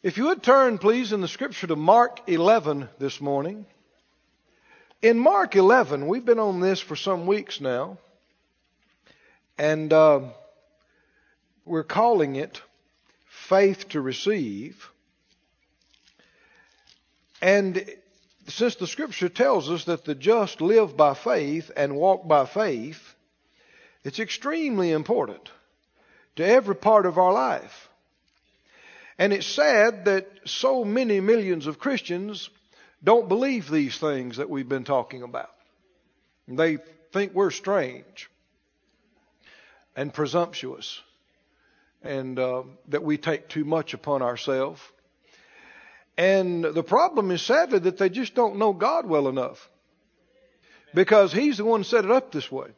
If you would turn, please, in the scripture to Mark 11 this morning. In Mark 11, we've been on this for some weeks now, and uh, we're calling it Faith to Receive. And since the scripture tells us that the just live by faith and walk by faith, it's extremely important to every part of our life. And it's sad that so many millions of Christians don't believe these things that we've been talking about. They think we're strange and presumptuous and uh, that we take too much upon ourselves. And the problem is sadly that they just don't know God well enough because He's the one set it up this way.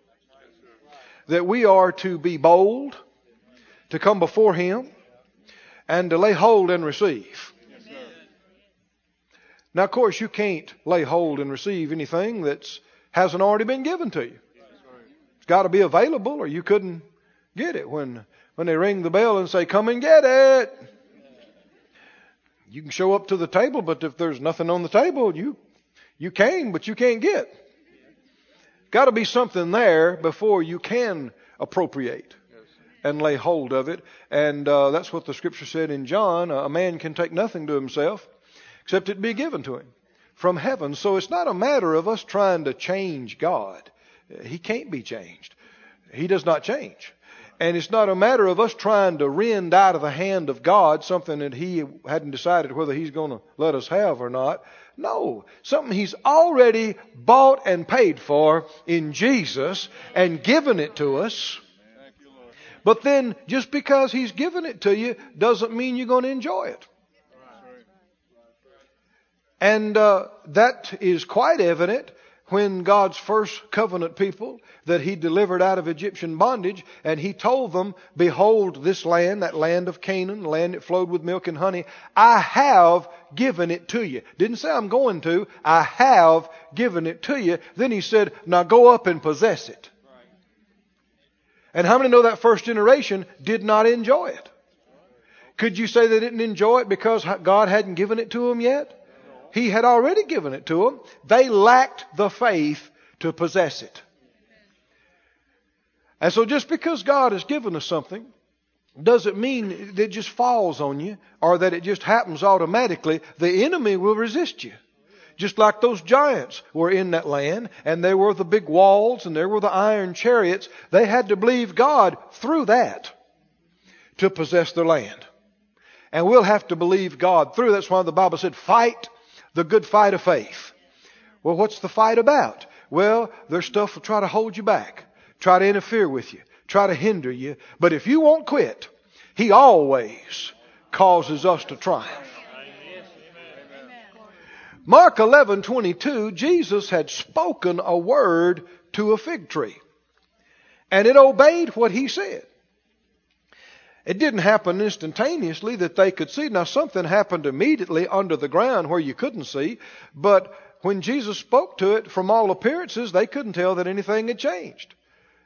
That we are to be bold, to come before Him, and to lay hold and receive. Now, of course, you can't lay hold and receive anything that hasn't already been given to you. It's got to be available, or you couldn't get it when when they ring the bell and say, "Come and get it." You can show up to the table, but if there's nothing on the table, you you came, but you can't get. Got to be something there before you can appropriate and lay hold of it. And uh, that's what the scripture said in John. A man can take nothing to himself except it be given to him from heaven. So it's not a matter of us trying to change God. He can't be changed. He does not change. And it's not a matter of us trying to rend out of the hand of God something that He hadn't decided whether He's going to let us have or not. No, something He's already bought and paid for in Jesus and given it to us. But then, just because He's given it to you doesn't mean you're going to enjoy it. And uh, that is quite evident when God's first covenant people that He delivered out of Egyptian bondage, and He told them, Behold, this land, that land of Canaan, land that flowed with milk and honey, I have given it to you. Didn't say I'm going to, I have given it to you. Then He said, Now go up and possess it. And how many know that first generation did not enjoy it? Could you say they didn't enjoy it because God hadn't given it to them yet? He had already given it to them. They lacked the faith to possess it. And so just because God has given us something doesn't mean that it just falls on you or that it just happens automatically. The enemy will resist you. Just like those giants were in that land, and there were the big walls, and there were the iron chariots. They had to believe God through that to possess their land. And we'll have to believe God through. That's why the Bible said, fight the good fight of faith. Well, what's the fight about? Well, there's stuff will try to hold you back, try to interfere with you, try to hinder you. But if you won't quit, He always causes us to triumph. Mark 11:22 Jesus had spoken a word to a fig tree and it obeyed what he said. It didn't happen instantaneously that they could see. Now something happened immediately under the ground where you couldn't see, but when Jesus spoke to it, from all appearances, they couldn't tell that anything had changed.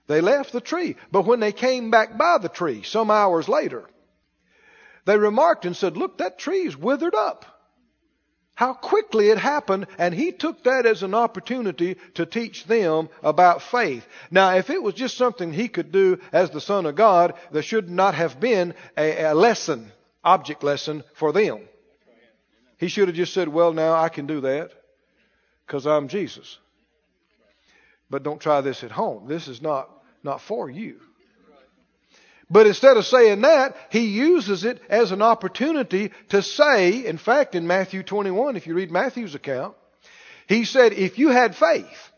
They left the tree. But when they came back by the tree some hours later, they remarked and said, look, that tree's withered up. How quickly it happened, and he took that as an opportunity to teach them about faith. Now, if it was just something he could do as the Son of God, there should not have been a, a lesson, object lesson for them. He should have just said, Well, now I can do that because I'm Jesus. But don't try this at home. This is not, not for you. But instead of saying that, he uses it as an opportunity to say, in fact, in Matthew 21, if you read Matthew's account, he said, if you had faith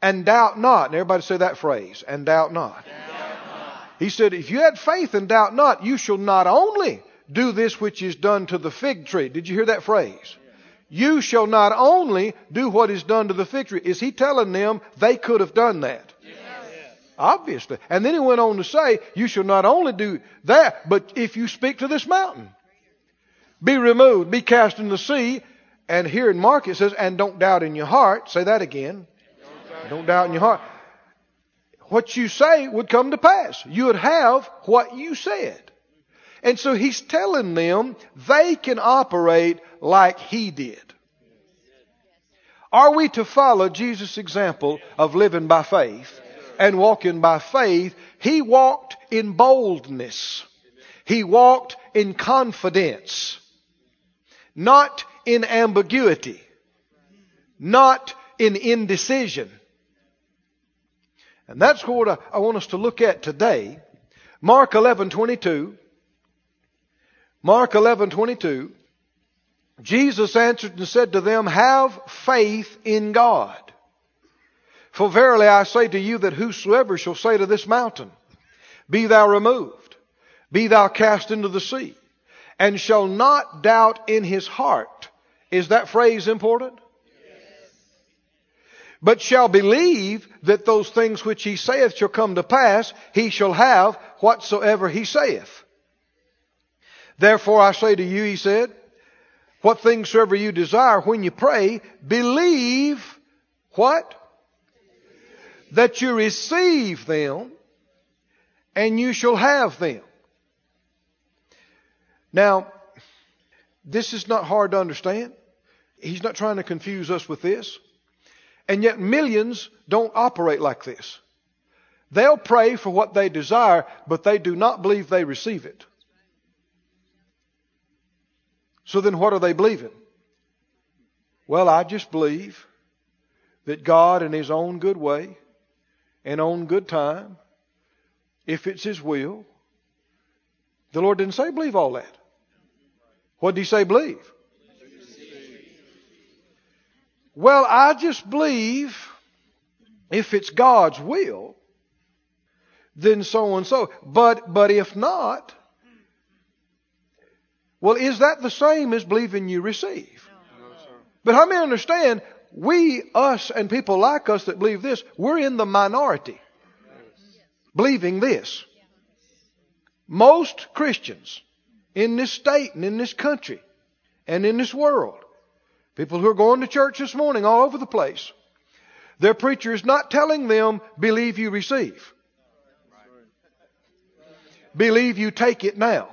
and doubt not, and everybody say that phrase, and doubt not. Doubt not. He said, if you had faith and doubt not, you shall not only do this which is done to the fig tree. Did you hear that phrase? You shall not only do what is done to the fig tree. Is he telling them they could have done that? Obviously. And then he went on to say, You shall not only do that, but if you speak to this mountain, be removed, be cast in the sea. And here in Mark it says, And don't doubt in your heart. Say that again. Don't doubt in your heart. What you say would come to pass. You would have what you said. And so he's telling them they can operate like he did. Are we to follow Jesus' example of living by faith and walking by faith? He walked in boldness. He walked in confidence. Not in ambiguity. Not in indecision. And that's what I want us to look at today. Mark 11:22. Mark 11:22. Jesus answered and said to them, "Have faith in God. For verily I say to you that whosoever shall say to this mountain, be thou removed, be thou cast into the sea, and shall not doubt in his heart." Is that phrase important? but shall believe that those things which he saith shall come to pass, he shall have whatsoever he saith. Therefore I say to you, he said, what things soever you desire when you pray, believe what? That you receive them and you shall have them. Now, this is not hard to understand. He's not trying to confuse us with this. And yet millions don't operate like this. They'll pray for what they desire, but they do not believe they receive it. So then what are they believing? Well, I just believe that God in His own good way and on good time, if it's His will, the Lord didn't say believe all that. What did He say believe? Well, I just believe if it's God's will, then so and so. But, but if not, well, is that the same as believing you receive? No, but how many understand we, us, and people like us that believe this, we're in the minority believing this. Most Christians in this state and in this country and in this world People who are going to church this morning all over the place. Their preacher is not telling them, believe you receive. Believe you take it now.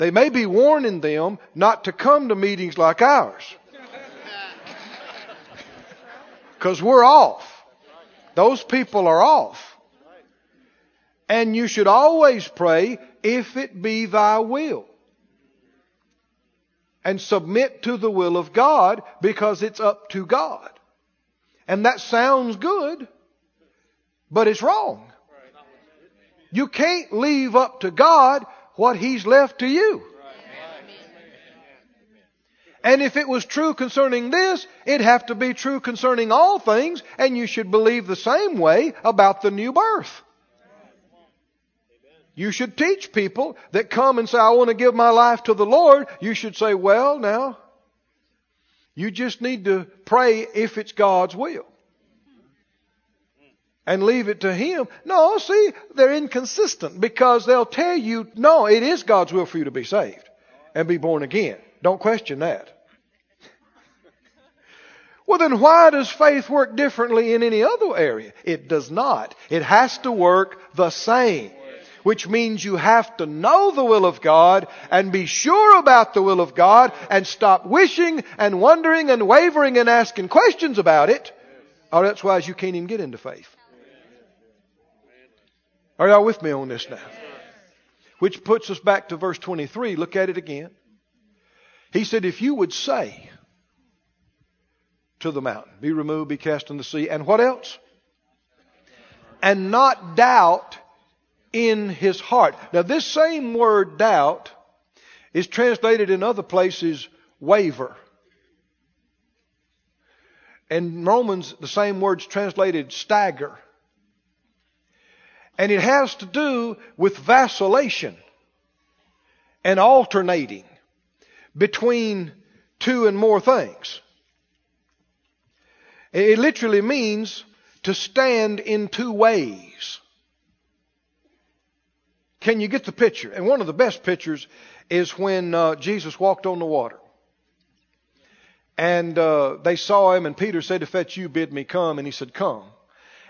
They may be warning them not to come to meetings like ours. Because we're off. Those people are off. And you should always pray, if it be thy will and submit to the will of God because it's up to God. And that sounds good, but it's wrong. You can't leave up to God what He's left to you. And if it was true concerning this, it'd have to be true concerning all things, and you should believe the same way about the new birth. You should teach people that come and say, I want to give my life to the Lord. You should say, well, now, you just need to pray if it's God's will. And leave it to Him. No, see, they're inconsistent because they'll tell you, no, it is God's will for you to be saved and be born again. Don't question that. Well, then why does faith work differently in any other area? It does not. It has to work the same which means you have to know the will of God and be sure about the will of God and stop wishing and wondering and wavering and asking questions about it, or that's why you can't even get into faith. Are y'all with me on this now? Which puts us back to verse 23. Look at it again. He said, If you would say to the mountain, be removed, be cast in the sea, and what else? And not doubt in his heart. Now, this same word doubt is translated in other places waver. In Romans, the same word's translated stagger. And it has to do with vacillation and alternating between two and more things. It literally means to stand in two ways. Can you get the picture? And one of the best pictures is when uh, Jesus walked on the water. And uh, they saw him, and Peter said, If that's you, bid me come. And he said, Come.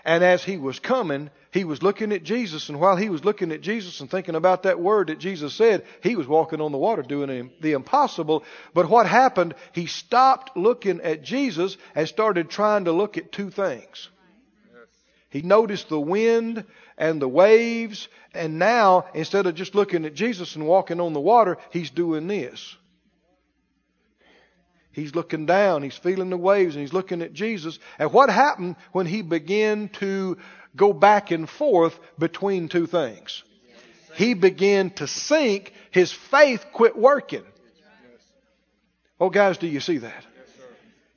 And as he was coming, he was looking at Jesus, and while he was looking at Jesus and thinking about that word that Jesus said, he was walking on the water doing the impossible. But what happened? He stopped looking at Jesus and started trying to look at two things. He noticed the wind and the waves, and now instead of just looking at Jesus and walking on the water, he's doing this. He's looking down, he's feeling the waves, and he's looking at Jesus. And what happened when he began to go back and forth between two things? He began to sink, his faith quit working. Oh, guys, do you see that?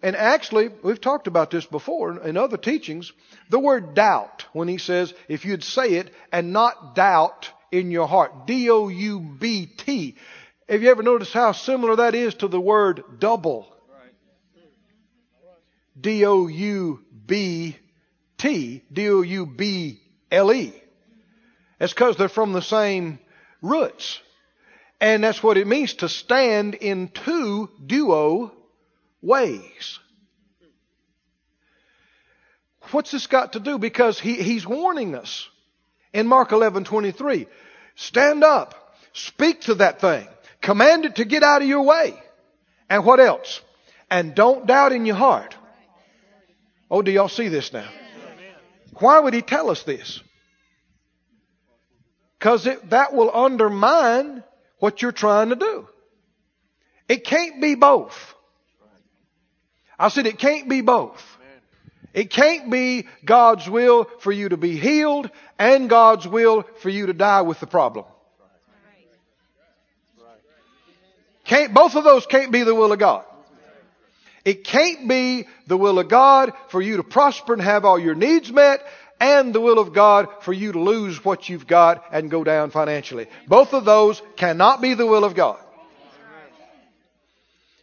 And actually, we've talked about this before in other teachings. The word doubt, when he says, if you'd say it and not doubt in your heart, D O U B T. Have you ever noticed how similar that is to the word double? D O U B T, D O U B L E. It's because they're from the same roots. And that's what it means to stand in two duo ways. What's this got to do? Because he, he's warning us in Mark 11 23. Stand up, speak to that thing, command it to get out of your way. And what else? And don't doubt in your heart. Oh, do y'all see this now? Why would he tell us this? Because that will undermine what you're trying to do. It can't be both. I said it can't be both. It can't be God's will for you to be healed and God's will for you to die with the problem. Can't, both of those can't be the will of God. It can't be the will of God for you to prosper and have all your needs met and the will of God for you to lose what you've got and go down financially. Both of those cannot be the will of God.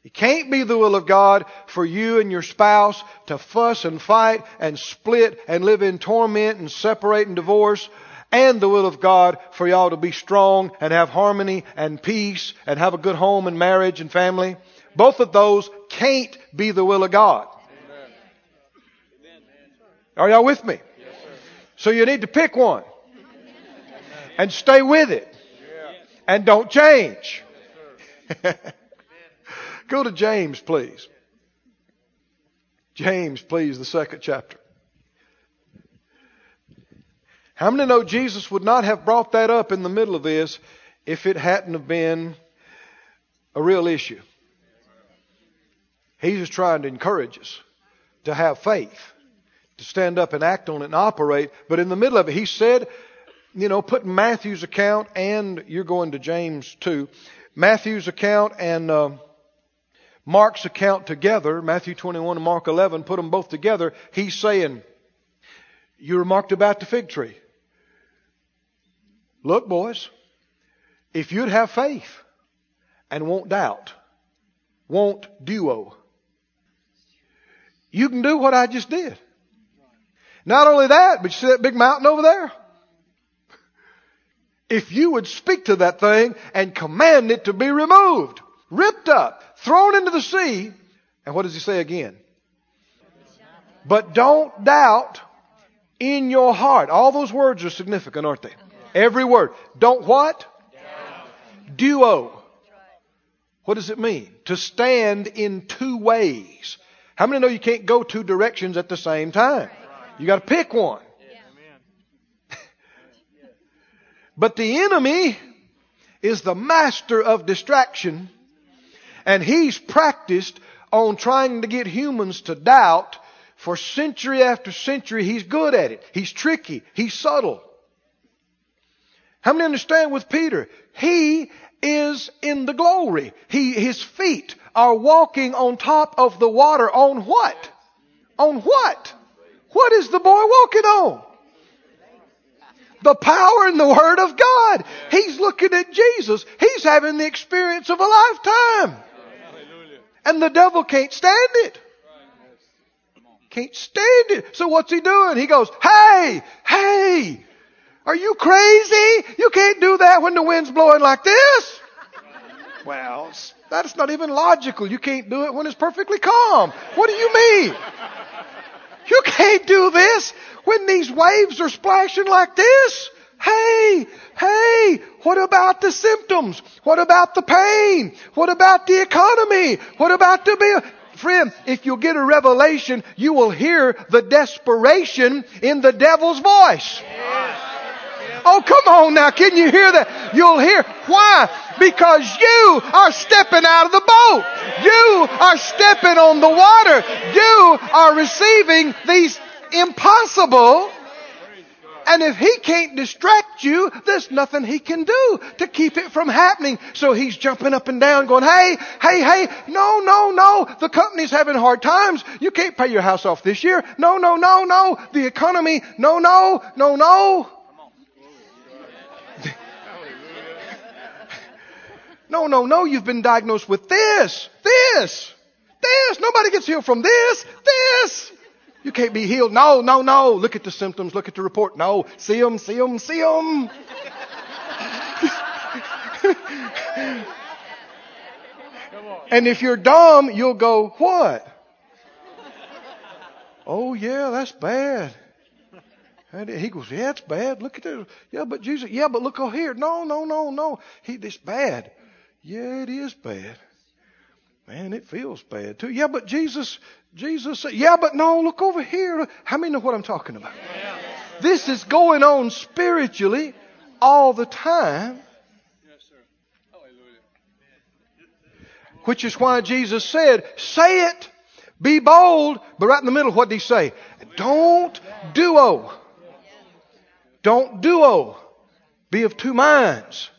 It can't be the will of God for you and your spouse to fuss and fight and split and live in torment and separate and divorce and the will of God for y'all to be strong and have harmony and peace and have a good home and marriage and family. Both of those can't be the will of God. Are y'all with me? so you need to pick one and stay with it and don't change. Go to James, please. James, please, the second chapter. How many know Jesus would not have brought that up in the middle of this if it hadn't have been a real issue? He's just trying to encourage us to have faith, to stand up and act on it and operate. But in the middle of it, he said, you know, put Matthew's account and you're going to James too. Matthew's account and uh, Mark's account together, Matthew 21 and Mark 11, put them both together. He's saying, you remarked about the fig tree. Look, boys, if you'd have faith and won't doubt, won't duo, you can do what I just did. Not only that, but you see that big mountain over there? If you would speak to that thing and command it to be removed, ripped up, thrown into the sea, and what does he say again? But don't doubt in your heart. All those words are significant, aren't they? Every word. Don't what? Duo. What does it mean? To stand in two ways. How many know you can't go two directions at the same time? You got to pick one. but the enemy is the master of distraction, and he's practiced on trying to get humans to doubt for century after century. He's good at it. He's tricky. He's subtle. How many understand with Peter? He is in the glory. He, his feet are walking on top of the water on what? On what? What is the boy walking on? The power and the Word of God. He's looking at Jesus. He's having the experience of a lifetime. And the devil can't stand it. Can't stand it. So what's he doing? He goes, hey, hey, are you crazy? You can't do that when the wind's blowing like this. Well, that's not even logical. You can't do it when it's perfectly calm. What do you mean? You can't do this when these waves are splashing like this. Hey, hey, what about the symptoms? What about the pain? What about the economy? What about the bill? Friend, if you get a revelation, you will hear the desperation in the devil's voice. Oh, come on now. Can you hear that? You'll hear. Why? Because you are stepping out of the boat. You are stepping on the water. You are receiving these impossible and if he can't distract you, there's nothing he can do to keep it from happening. So he's jumping up and down going, hey, hey, hey, no, no, no, the company's having hard times. You can't pay your house off this year. No, no, no, no, the economy, no, no, no, no. No, no, no, you've been diagnosed with this, this, this. Nobody gets healed from this, this. You can't be healed. No, no, no. Look at the symptoms. Look at the report. No. See them, see them, see them. and if you're dumb, you'll go, what? Oh, yeah, that's bad. And he goes, yeah, it's bad. Look at this. Yeah, but Jesus, yeah, but look over here. No, no, no, no. He, it's bad. Yeah, it is bad. Man, it feels bad too. Yeah, but Jesus, Jesus yeah, but no, look over here. How many know what I'm talking about? Yeah. This is going on spiritually all the time. Yes, sir. Hallelujah. Which is why Jesus said, say it, be bold, but right in the middle, what did he say? Don't duo. Don't duo. Be of two minds.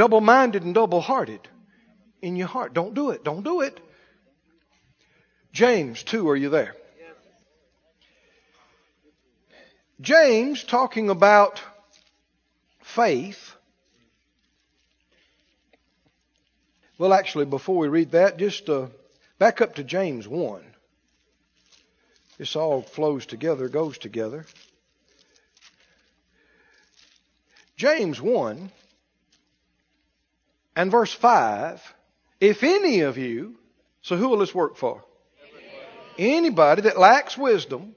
Double minded and double hearted in your heart. Don't do it. Don't do it. James 2, are you there? James, talking about faith. Well, actually, before we read that, just uh, back up to James 1. This all flows together, goes together. James 1 and verse 5 if any of you, so who will this work for? Anybody that lacks wisdom,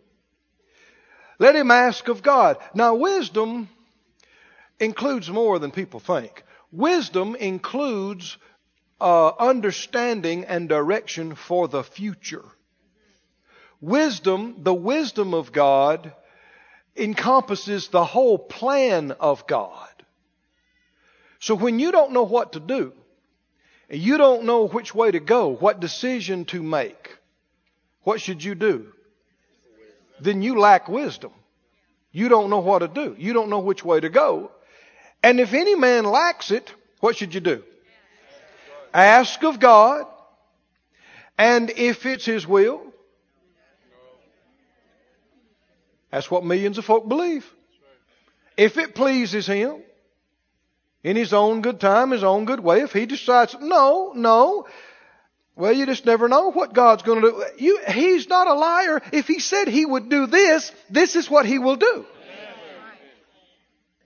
let him ask of God. Now, wisdom includes more than people think. Wisdom includes uh, understanding and direction for the future. Wisdom, the wisdom of God, encompasses the whole plan of God. So when you don't know what to do, and you don't know which way to go, what decision to make, what should you do? Then you lack wisdom. You don't know what to do. You don't know which way to go. And if any man lacks it, what should you do? Ask of God. And if it's His will, that's what millions of folk believe. If it pleases Him, in his own good time, his own good way. If he decides, no, no, well, you just never know what God's going to do. You, he's not a liar. If he said he would do this, this is what he will do.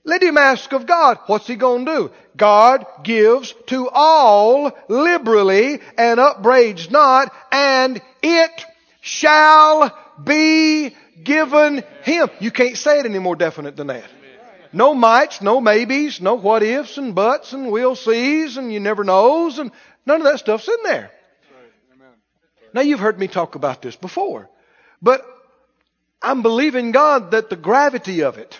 Let him ask of God. What's he going to do? God gives to all liberally and upbraids not, and it shall be given him. You can't say it any more definite than that. No mights, no maybes, no what ifs and buts and we'll sees and you never knows and none of that stuff's in there. Now you've heard me talk about this before, but I'm believing God that the gravity of it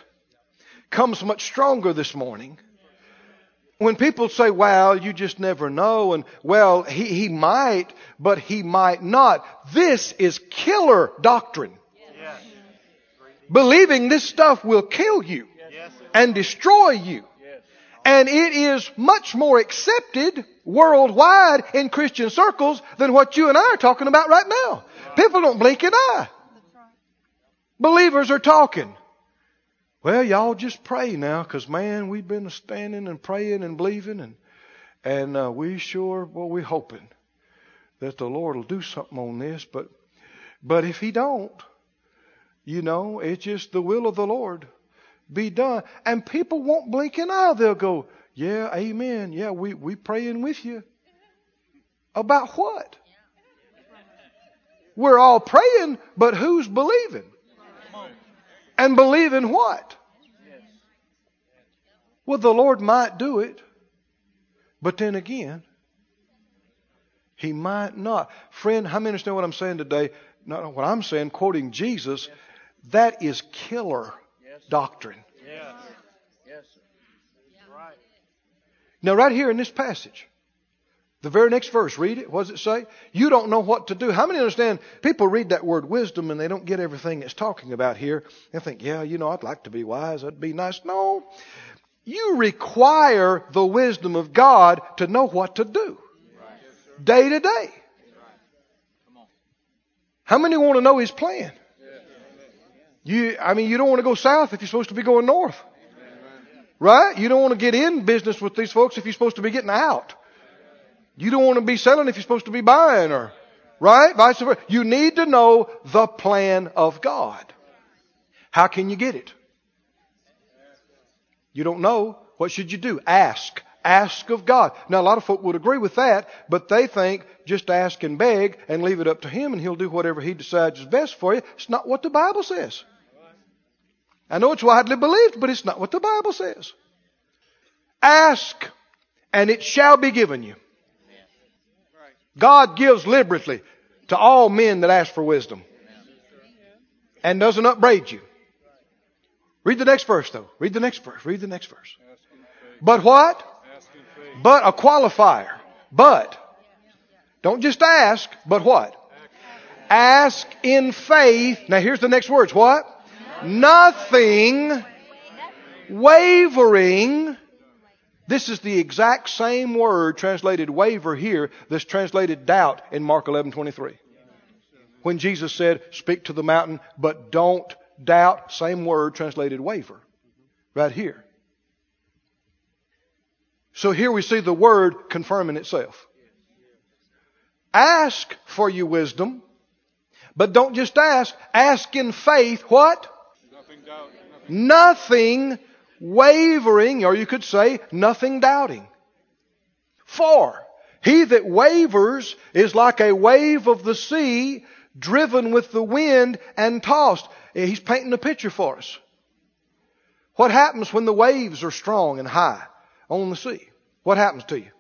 comes much stronger this morning. When people say, well, you just never know, and well, he, he might, but he might not. This is killer doctrine. Yes. Believing this stuff will kill you and destroy you. And it is much more accepted worldwide in Christian circles than what you and I are talking about right now. People don't blink an eye. Believers are talking. Well, y'all just pray now, because man, we've been standing and praying and believing, and and uh, we sure, well, we're hoping that the Lord will do something on this. But but if He don't, you know, it's just the will of the Lord be done. And people won't blink an eye. They'll go, yeah, amen. Yeah, we, we praying with you. About what? we're all praying, but who's believing? And believing what? Well, the Lord might do it, but then again, He might not. Friend, how many understand what I'm saying today? Not what I'm saying, quoting Jesus, that is killer doctrine. Yes. Yes, sir. Right. Now, right here in this passage, the very next verse, read it. What does it say? You don't know what to do. How many understand? People read that word wisdom and they don't get everything it's talking about here. They think, yeah, you know, I'd like to be wise. That'd be nice. No. You require the wisdom of God to know what to do. Day to day. How many want to know His plan? You, I mean, you don't want to go south if you're supposed to be going north. Right? You don't want to get in business with these folks if you're supposed to be getting out. You don't want to be selling if you're supposed to be buying or, right? Vice versa. You need to know the plan of God. How can you get it? You don't know. What should you do? Ask. Ask of God. Now, a lot of folk would agree with that, but they think just ask and beg and leave it up to Him and He'll do whatever He decides is best for you. It's not what the Bible says. I know it's widely believed, but it's not what the Bible says. Ask, and it shall be given you. God gives liberally to all men that ask for wisdom and doesn't upbraid you. Read the next verse though. Read the next verse. Read the next verse. But what? But a qualifier. But. Don't just ask, but what? Ask in faith. Now here's the next words. What? Nothing wavering. This is the exact same word translated waver here that's translated doubt in Mark 11:23. When Jesus said, "Speak to the mountain, but don't doubt," same word translated waver. Right here. So here we see the word confirming itself. Ask for you wisdom, but don't just ask. Ask in faith what? Nothing wavering, or you could say nothing doubting. For he that wavers is like a wave of the sea driven with the wind and tossed. Eh, he's painting a picture for us. What happens when the waves are strong and high on the sea? What happens to you?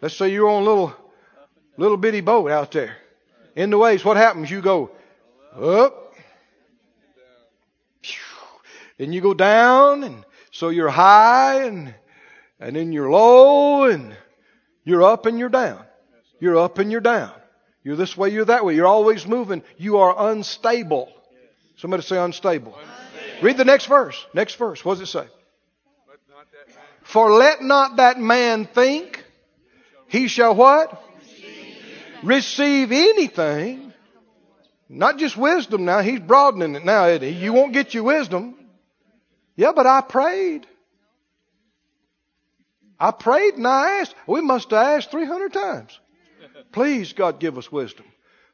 Let's say you're on a little, little bitty boat out there. In the waves, what happens? You go up, then you go down, and so you're high, and and then you're low, and you're up and you're down. You're up and you're down. You're this way, you're that way. You're always moving. You are unstable. Somebody say unstable. Read the next verse. Next verse. What does it say? Let not that man For let not that man think he shall what? Receive anything. Not just wisdom now. He's broadening it now, isn't? You won't get your wisdom. Yeah, but I prayed. I prayed and I asked. We must have asked 300 times. Please, God, give us wisdom.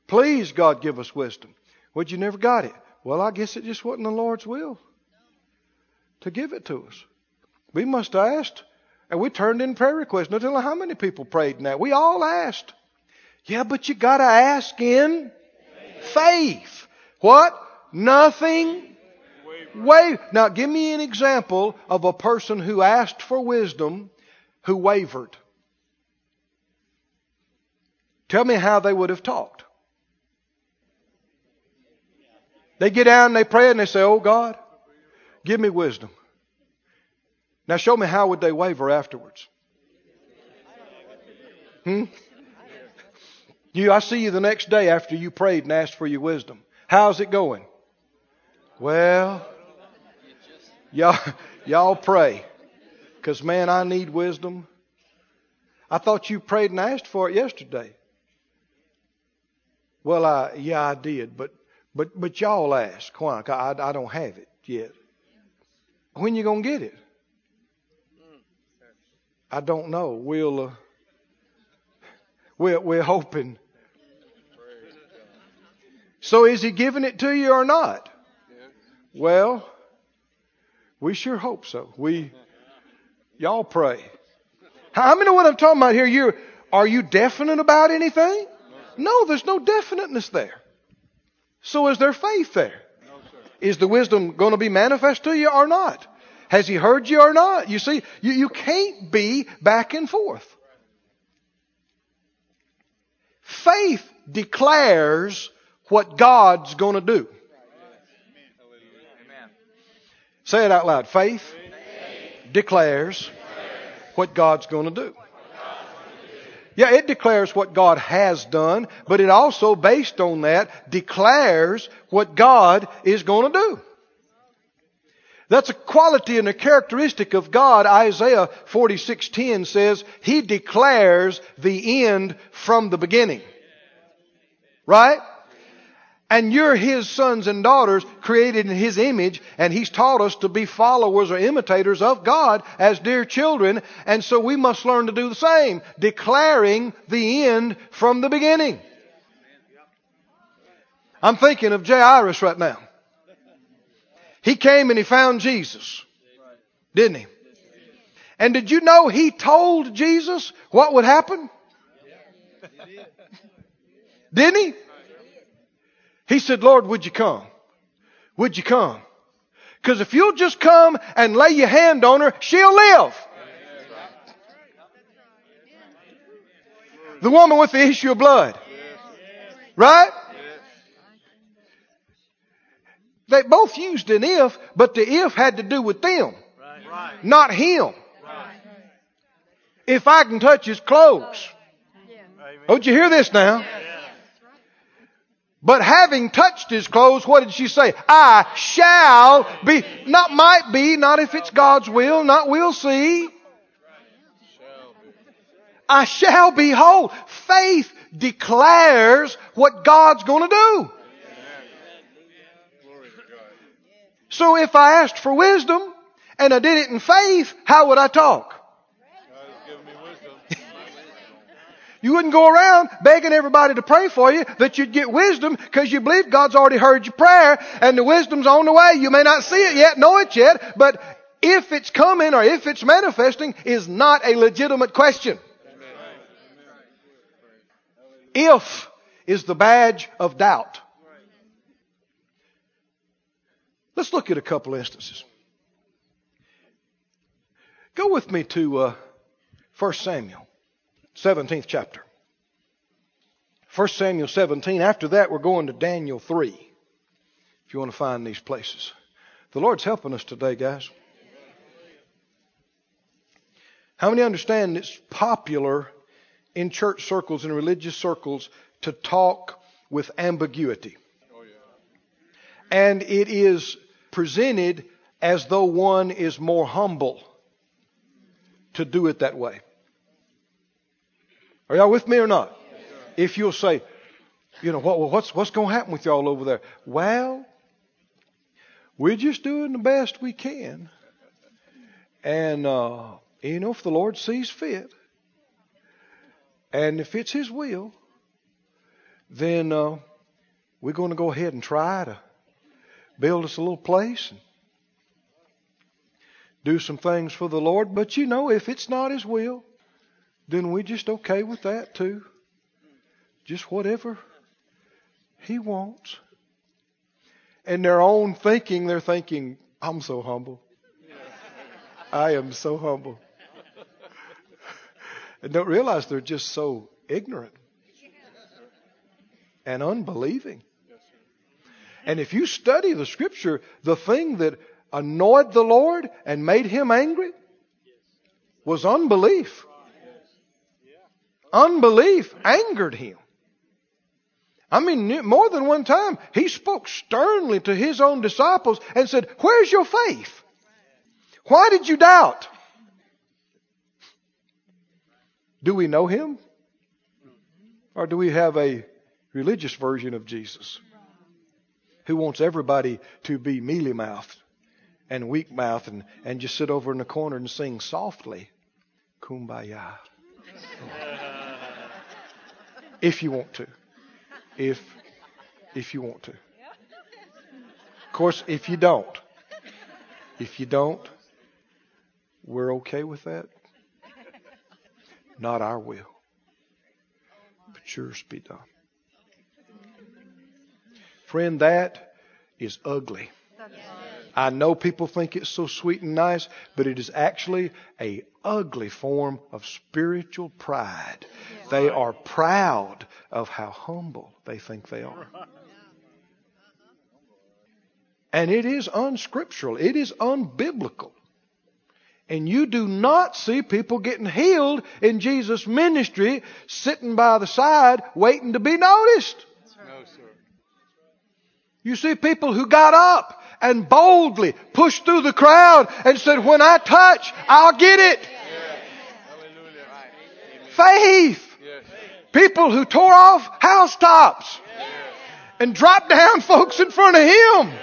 Please, God, give us wisdom. Well, you never got it. Well, I guess it just wasn't the Lord's will to give it to us. We must have asked. And we turned in prayer requests. No telling how many people prayed in that. We all asked. Yeah, but you gotta ask in faith. What? Nothing. Wave. Now, give me an example of a person who asked for wisdom who wavered. Tell me how they would have talked. They get down and they pray and they say, Oh God, give me wisdom. Now show me how would they waver afterwards. Hmm? You, I see you the next day after you prayed and asked for your wisdom. How's it going? Well, y'all, y'all pray. Cause man, I need wisdom. I thought you prayed and asked for it yesterday. Well, I, yeah, I did, but, but, but y'all ask. Why? I, I don't have it yet. When you gonna get it? I don't know. We'll, uh, we're, we're hoping. So is he giving it to you or not? Well, we sure hope so. We, y'all pray. How many know what I'm talking about here? You, are you definite about anything? No, there's no definiteness there. So is there faith there? Is the wisdom going to be manifest to you or not? Has he heard you or not? You see, you, you can't be back and forth. Faith declares what God's going to do. Say it out loud. Faith, declares what God's going to do. Yeah, it declares what God has done, but it also, based on that, declares what God is going to do. That's a quality and a characteristic of God. Isaiah 46:10 says, He declares the end from the beginning. Right? And you're His sons and daughters created in His image, and He's taught us to be followers or imitators of God as dear children, and so we must learn to do the same, declaring the end from the beginning. I'm thinking of Jairus right now. He came and he found Jesus. Didn't he? And did you know he told Jesus what would happen? Didn't he? He said, Lord, would you come? Would you come? Because if you'll just come and lay your hand on her, she'll live. The woman with the issue of blood. Right? They both used an if, but the if had to do with them, not him. If I can touch his clothes. Don't you hear this now? But having touched his clothes, what did she say? I shall be, not might be, not if it's God's will, not we'll see. I shall be whole. Faith declares what God's going to do. So if I asked for wisdom and I did it in faith, how would I talk? You wouldn't go around begging everybody to pray for you that you'd get wisdom because you believe God's already heard your prayer and the wisdom's on the way. You may not see it yet, know it yet, but if it's coming or if it's manifesting is not a legitimate question. If is the badge of doubt. Let's look at a couple instances. Go with me to uh, 1 Samuel, 17th chapter. 1 Samuel 17. After that, we're going to Daniel 3, if you want to find these places. The Lord's helping us today, guys. How many understand it's popular in church circles and religious circles to talk with ambiguity? And it is presented as though one is more humble to do it that way. Are y'all with me or not? If you'll say, you know, what, what's, what's going to happen with y'all over there? Well, we're just doing the best we can. And, uh, you know, if the Lord sees fit, and if it's His will, then uh, we're going to go ahead and try to build us a little place and do some things for the Lord. But you know, if it's not His will, then we're just okay with that too. Just whatever He wants. In their own thinking, they're thinking, I'm so humble. I am so humble. and don't realize they're just so ignorant and unbelieving. And if you study the scripture, the thing that annoyed the Lord and made him angry was unbelief. Unbelief angered him. I mean, more than one time, he spoke sternly to his own disciples and said, Where's your faith? Why did you doubt? Do we know him? Or do we have a religious version of Jesus who wants everybody to be mealy mouthed and weak mouthed and, and just sit over in the corner and sing softly? Kumbaya if you want to. If, if you want to. Of course, if you don't, if you don't, we're okay with that. Not our will, but yours be done. Friend, that is ugly. I know people think it's so sweet and nice, but it is actually a ugly form of spiritual pride. They are proud of how humble they think they are. And it is unscriptural. It is unbiblical. And you do not see people getting healed in Jesus' ministry sitting by the side waiting to be noticed. No, sir. You see people who got up and boldly pushed through the crowd and said, when I touch, I'll get it. Faith. People who tore off housetops and dropped down folks in front of him.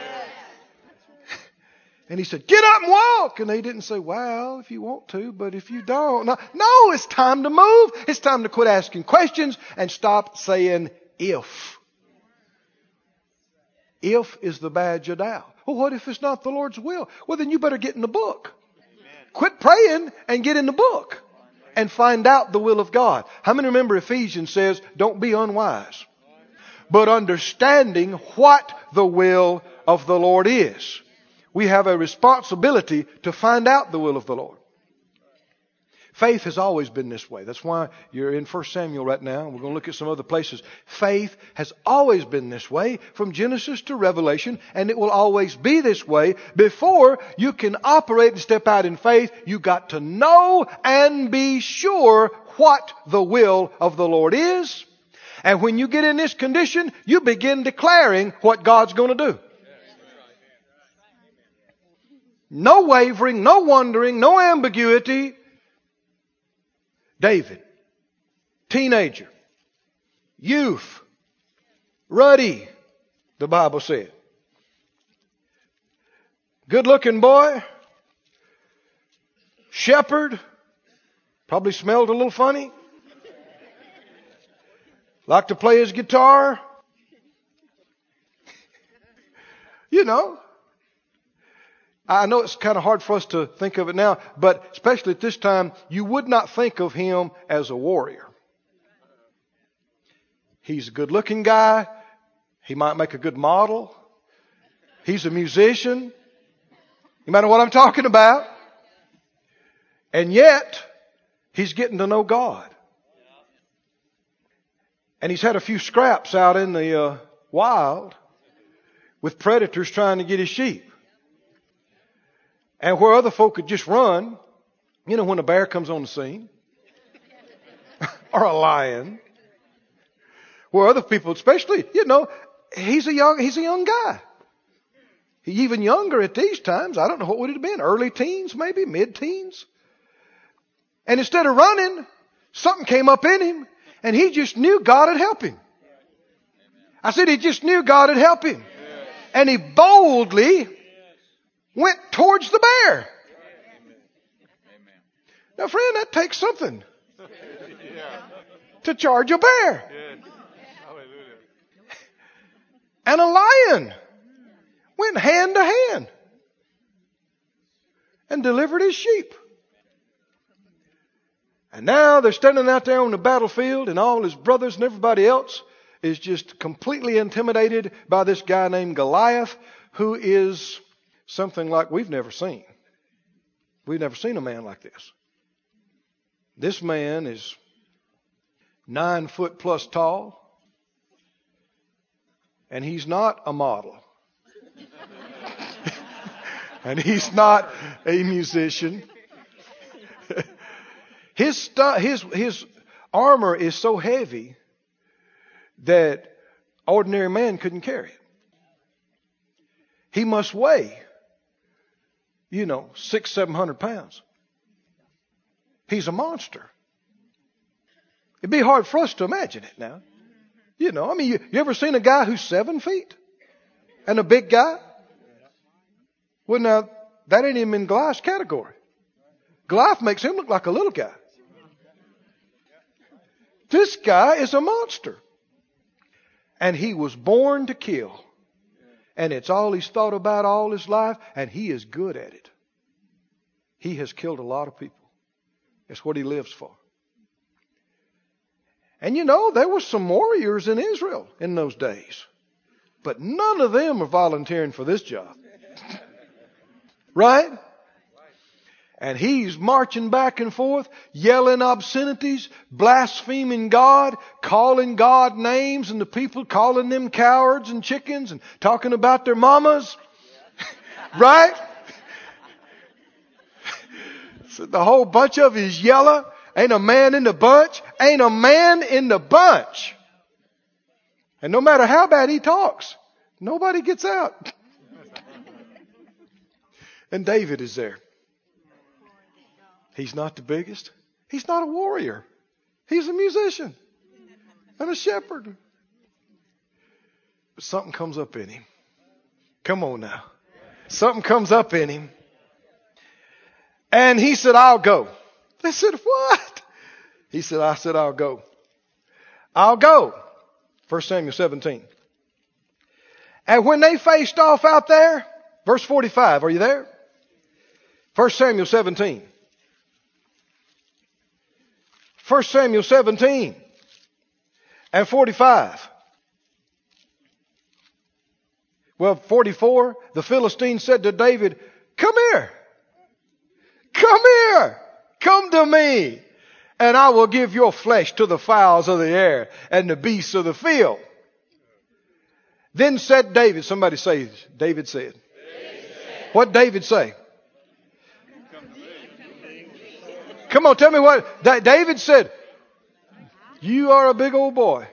And he said, get up and walk. And they didn't say, well, if you want to, but if you don't. No, no, it's time to move. It's time to quit asking questions and stop saying if. If is the badge of doubt. Well, what if it's not the Lord's will? Well, then you better get in the book. Quit praying and get in the book and find out the will of God. How many remember Ephesians says, don't be unwise, but understanding what the will of the Lord is. We have a responsibility to find out the will of the Lord. Faith has always been this way. That's why you're in 1 Samuel right now. We're going to look at some other places. Faith has always been this way from Genesis to Revelation, and it will always be this way. Before you can operate and step out in faith, you got to know and be sure what the will of the Lord is. And when you get in this condition, you begin declaring what God's going to do. No wavering, no wondering, no ambiguity. David, teenager, youth, ruddy, the Bible said. Good looking boy, shepherd, probably smelled a little funny. Liked to play his guitar. You know, I know it's kind of hard for us to think of it now, but especially at this time, you would not think of him as a warrior. He's a good looking guy. He might make a good model. He's a musician. You know what I'm talking about. And yet, he's getting to know God. And he's had a few scraps out in the uh, wild with predators trying to get his sheep. And where other folk could just run, you know, when a bear comes on the scene, or a lion, where other people, especially, you know, he's a young, he's a young guy. He's even younger at these times. I don't know what would it have been, early teens, maybe mid teens. And instead of running, something came up in him, and he just knew God would help him. I said he just knew God would help him, and he boldly went towards the bear. Now, friend, that takes something to charge a bear. And a lion went hand to hand and delivered his sheep. And now they're standing out there on the battlefield, and all his brothers and everybody else is just completely intimidated by this guy named Goliath, who is something like we've never seen. We've never seen a man like this. This man is nine foot plus tall, and he's not a model. and he's not a musician. his, stu- his, his armor is so heavy that ordinary man couldn't carry it. He must weigh you know, six, seven hundred pounds. He's a monster. It'd be hard for us to imagine it now. You know, I mean, you, you ever seen a guy who's seven feet and a big guy? Well, now, that ain't even in Goliath's category. Goliath makes him look like a little guy. This guy is a monster. And he was born to kill. And it's all he's thought about all his life, and he is good at it. He has killed a lot of people. It's what he lives for. And you know, there were some warriors in Israel in those days. But none of them are volunteering for this job. right? And he's marching back and forth, yelling obscenities, blaspheming God, calling God names, and the people calling them cowards and chickens and talking about their mamas. right? so the whole bunch of is yellow. Ain't a man in the bunch. Ain't a man in the bunch. And no matter how bad he talks, nobody gets out. and David is there. He's not the biggest. He's not a warrior. He's a musician and a shepherd. But something comes up in him. Come on now. Something comes up in him. And he said, I'll go. They said, what? He said, I said, I'll go. I'll go. 1 Samuel 17. And when they faced off out there, verse 45, are you there? 1 Samuel 17. 1 Samuel 17 and 45. Well, 44, the Philistine said to David, Come here. Come here. Come to me. And I will give your flesh to the fowls of the air and the beasts of the field. Then said David, somebody say, David said. David said. What David say? Come on, tell me what David said. You are a big old boy.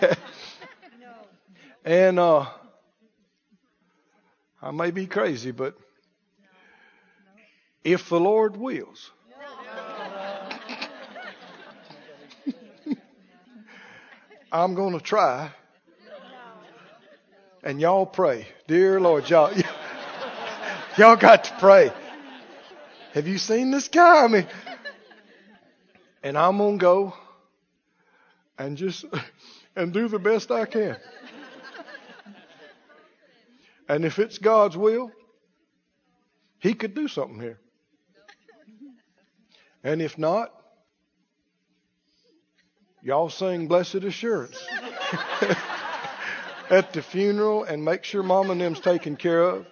and uh, I may be crazy, but if the Lord wills, I'm going to try. And y'all pray. Dear Lord, y'all, y'all got to pray. Have you seen this guy? I mean, and I'm going to go and just and do the best I can. And if it's God's will, he could do something here. And if not, y'all sing Blessed Assurance at the funeral and make sure mom and them's taken care of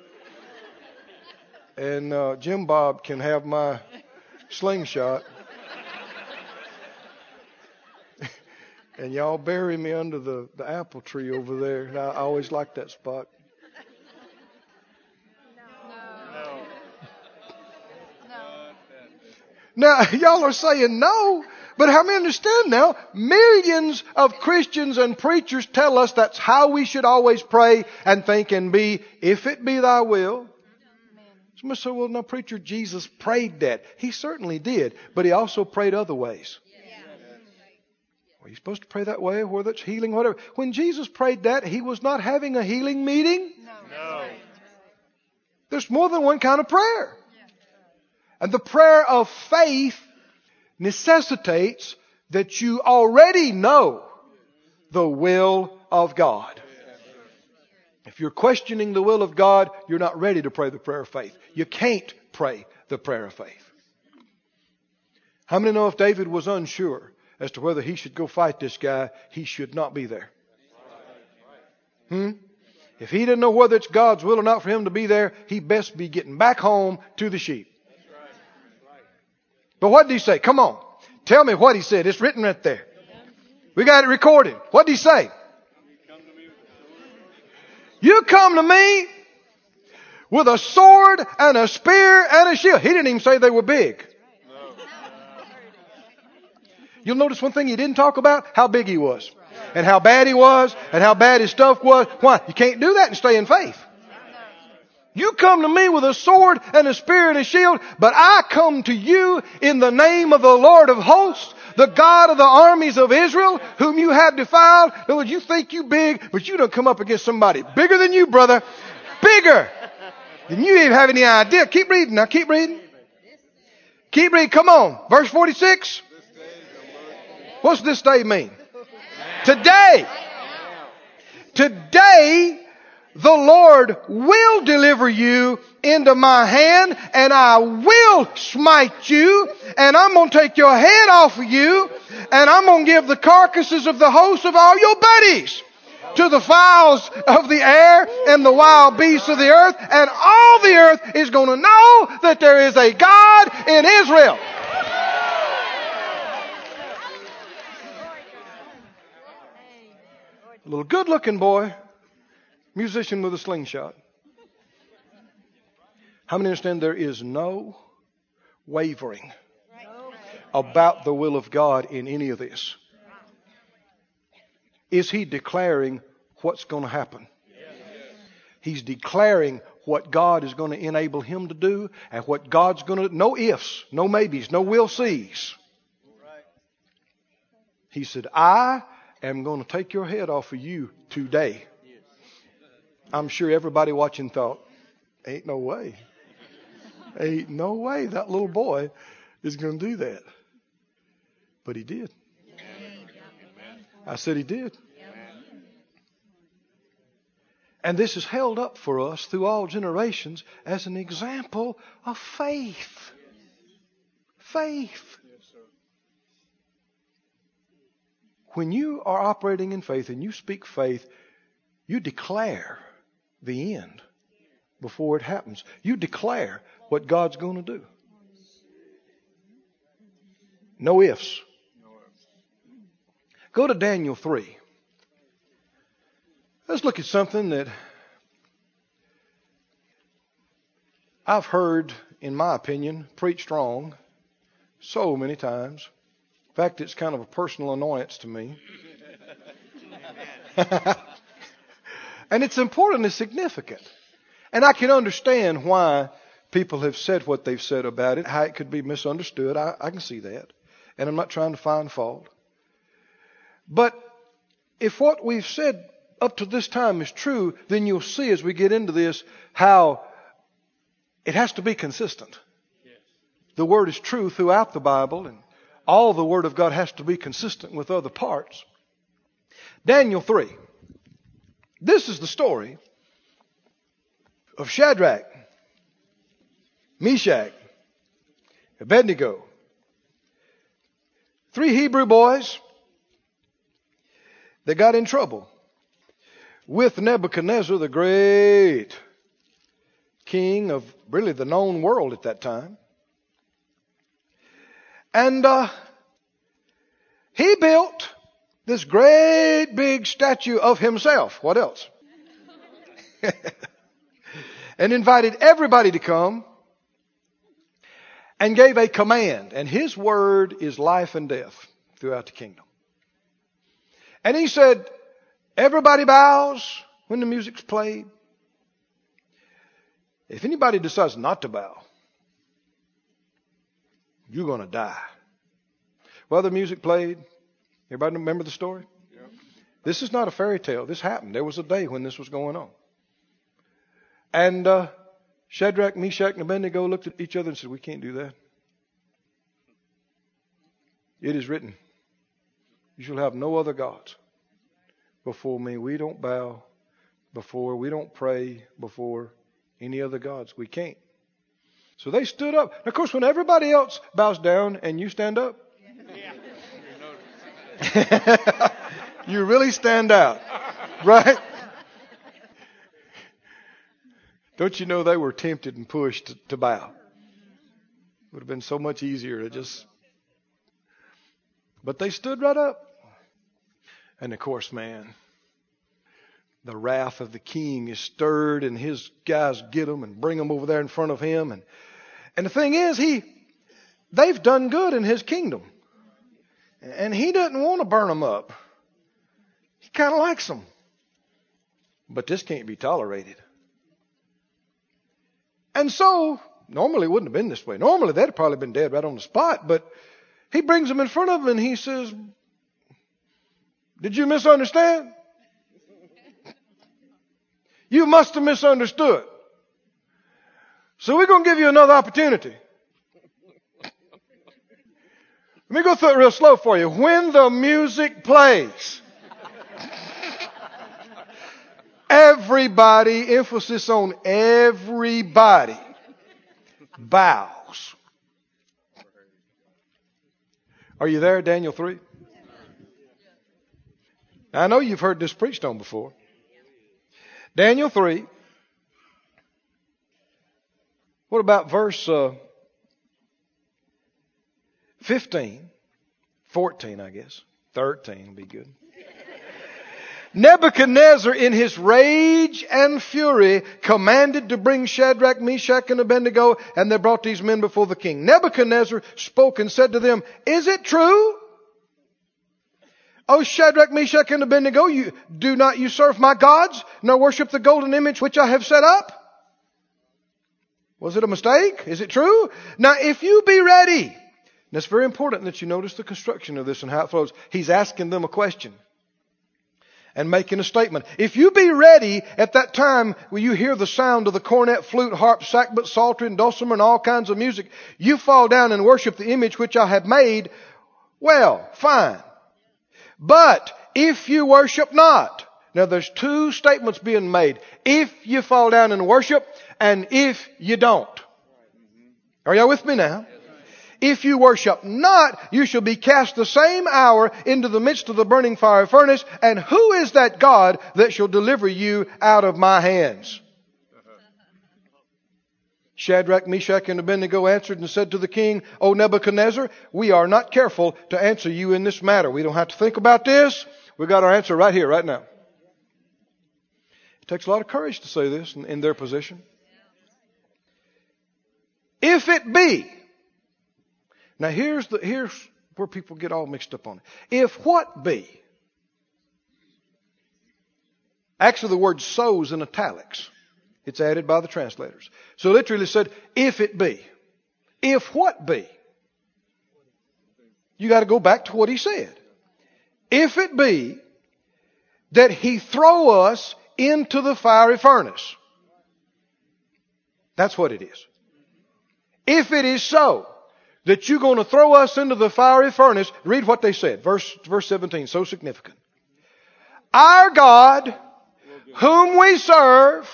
and uh, Jim Bob can have my slingshot. and y'all bury me under the, the apple tree over there. And I, I always like that spot. No. No. Now, y'all are saying no, but how many understand now? Millions of Christians and preachers tell us that's how we should always pray and think and be, if it be thy will. Somebody said, well, no, preacher, Jesus prayed that. He certainly did, but he also prayed other ways. Are you supposed to pray that way, whether it's healing, whatever? When Jesus prayed that, he was not having a healing meeting. No. no. There's more than one kind of prayer. And the prayer of faith necessitates that you already know the will of God. If you're questioning the will of God, you're not ready to pray the prayer of faith. You can't pray the prayer of faith. How many know if David was unsure as to whether he should go fight this guy, he should not be there? Hmm? If he didn't know whether it's God's will or not for him to be there, he best be getting back home to the sheep. But what did he say? Come on. Tell me what he said. It's written right there. We got it recorded. What did he say? You come to me with a sword and a spear and a shield. He didn't even say they were big. You'll notice one thing he didn't talk about? How big he was. And how bad he was. And how bad his stuff was. Why? You can't do that and stay in faith. You come to me with a sword and a spear and a shield, but I come to you in the name of the Lord of hosts, the God of the armies of Israel, whom you have defiled. In other words, you think you big, but you don't come up against somebody bigger than you, brother. Bigger than you even have any idea. Keep reading now. Keep reading. Keep reading. Come on. Verse 46. What's this day mean? Today. Today the Lord will deliver you into my hand and I will smite you and I'm going to take your head off of you and I'm going to give the carcasses of the hosts of all your buddies to the fowls of the air and the wild beasts of the earth, and all the earth is going to know that there is a God in Israel. A little good looking boy, musician with a slingshot. How many understand there is no wavering about the will of God in any of this? Is he declaring what's going to happen? He's declaring what God is going to enable him to do and what God's going to, no ifs, no maybes, no will sees. He said, I am going to take your head off of you today. I'm sure everybody watching thought, ain't no way. Ain't no way that little boy is going to do that. But he did. I said he did. And this is held up for us through all generations as an example of faith. Faith. When you are operating in faith and you speak faith, you declare the end before it happens. You declare what God's going to do. No ifs. Go to Daniel 3. Let's look at something that I've heard, in my opinion, preached wrong so many times. In fact, it's kind of a personal annoyance to me. and it's important and significant. And I can understand why people have said what they've said about it, how it could be misunderstood. I, I can see that. And I'm not trying to find fault. But if what we've said up to this time is true, then you'll see as we get into this how it has to be consistent. The Word is true throughout the Bible, and all the Word of God has to be consistent with other parts. Daniel 3. This is the story of Shadrach, Meshach, Abednego. Three Hebrew boys that got in trouble with Nebuchadnezzar, the great king of really the known world at that time. And uh, he built this great big statue of himself. What else? and invited everybody to come and gave a command. And his word is life and death throughout the kingdom. And he said, everybody bows when the music's played. If anybody decides not to bow, you're going to die. Well, the music played. Everybody remember the story? Yep. This is not a fairy tale. This happened. There was a day when this was going on. And uh, Shadrach, Meshach, and Abednego looked at each other and said, We can't do that. It is written, You shall have no other gods before me. We don't bow before, we don't pray before any other gods. We can't. So they stood up. And of course, when everybody else bows down and you stand up. you really stand out, right? Don't you know they were tempted and pushed to, bow? Would have been so much easier to just. But they stood right up. And of course, man, the wrath of the king is stirred, and his guys get them and bring them over there in front of him. And and the thing is, he they've done good in his kingdom, and he doesn't want to burn them up. He kind of likes them, but this can't be tolerated. And so, normally it wouldn't have been this way. Normally they'd have probably been dead right on the spot, but he brings them in front of him and he says, Did you misunderstand? You must have misunderstood. So we're going to give you another opportunity. Let me go through it real slow for you. When the music plays, everybody, emphasis on everybody, bows. Are you there, Daniel 3? I know you've heard this preached on before. Daniel 3. What about verse uh, 15? 14, I guess. 13 would be good. Nebuchadnezzar, in his rage and fury, commanded to bring Shadrach, Meshach, and Abednego, and they brought these men before the king. Nebuchadnezzar spoke and said to them, Is it true? O Shadrach, Meshach, and Abednego, you do not you serve my gods, nor worship the golden image which I have set up? Was it a mistake? Is it true? Now, if you be ready, it's very important that you notice the construction of this and how it flows. He's asking them a question and making a statement. If you be ready at that time when you hear the sound of the cornet, flute, harp, sackbut, psaltery, and dulcimer, and all kinds of music, you fall down and worship the image which I have made, well, fine. But if you worship not, now there's two statements being made. If you fall down and worship, and if you don't. Are y'all with me now? If you worship not, you shall be cast the same hour into the midst of the burning fire furnace. And who is that God that shall deliver you out of my hands? Shadrach, Meshach, and Abednego answered and said to the king, O Nebuchadnezzar, we are not careful to answer you in this matter. We don't have to think about this. We've got our answer right here, right now. It takes a lot of courage to say this in, in their position. If it be now here's the, here's where people get all mixed up on it. If what be? Actually the word so's in italics. It's added by the translators. So literally said, if it be. If what be? You gotta go back to what he said. If it be that he throw us into the fiery furnace. That's what it is. If it is so, that you're going to throw us into the fiery furnace. Read what they said. Verse, verse 17, so significant. Our God, whom we serve,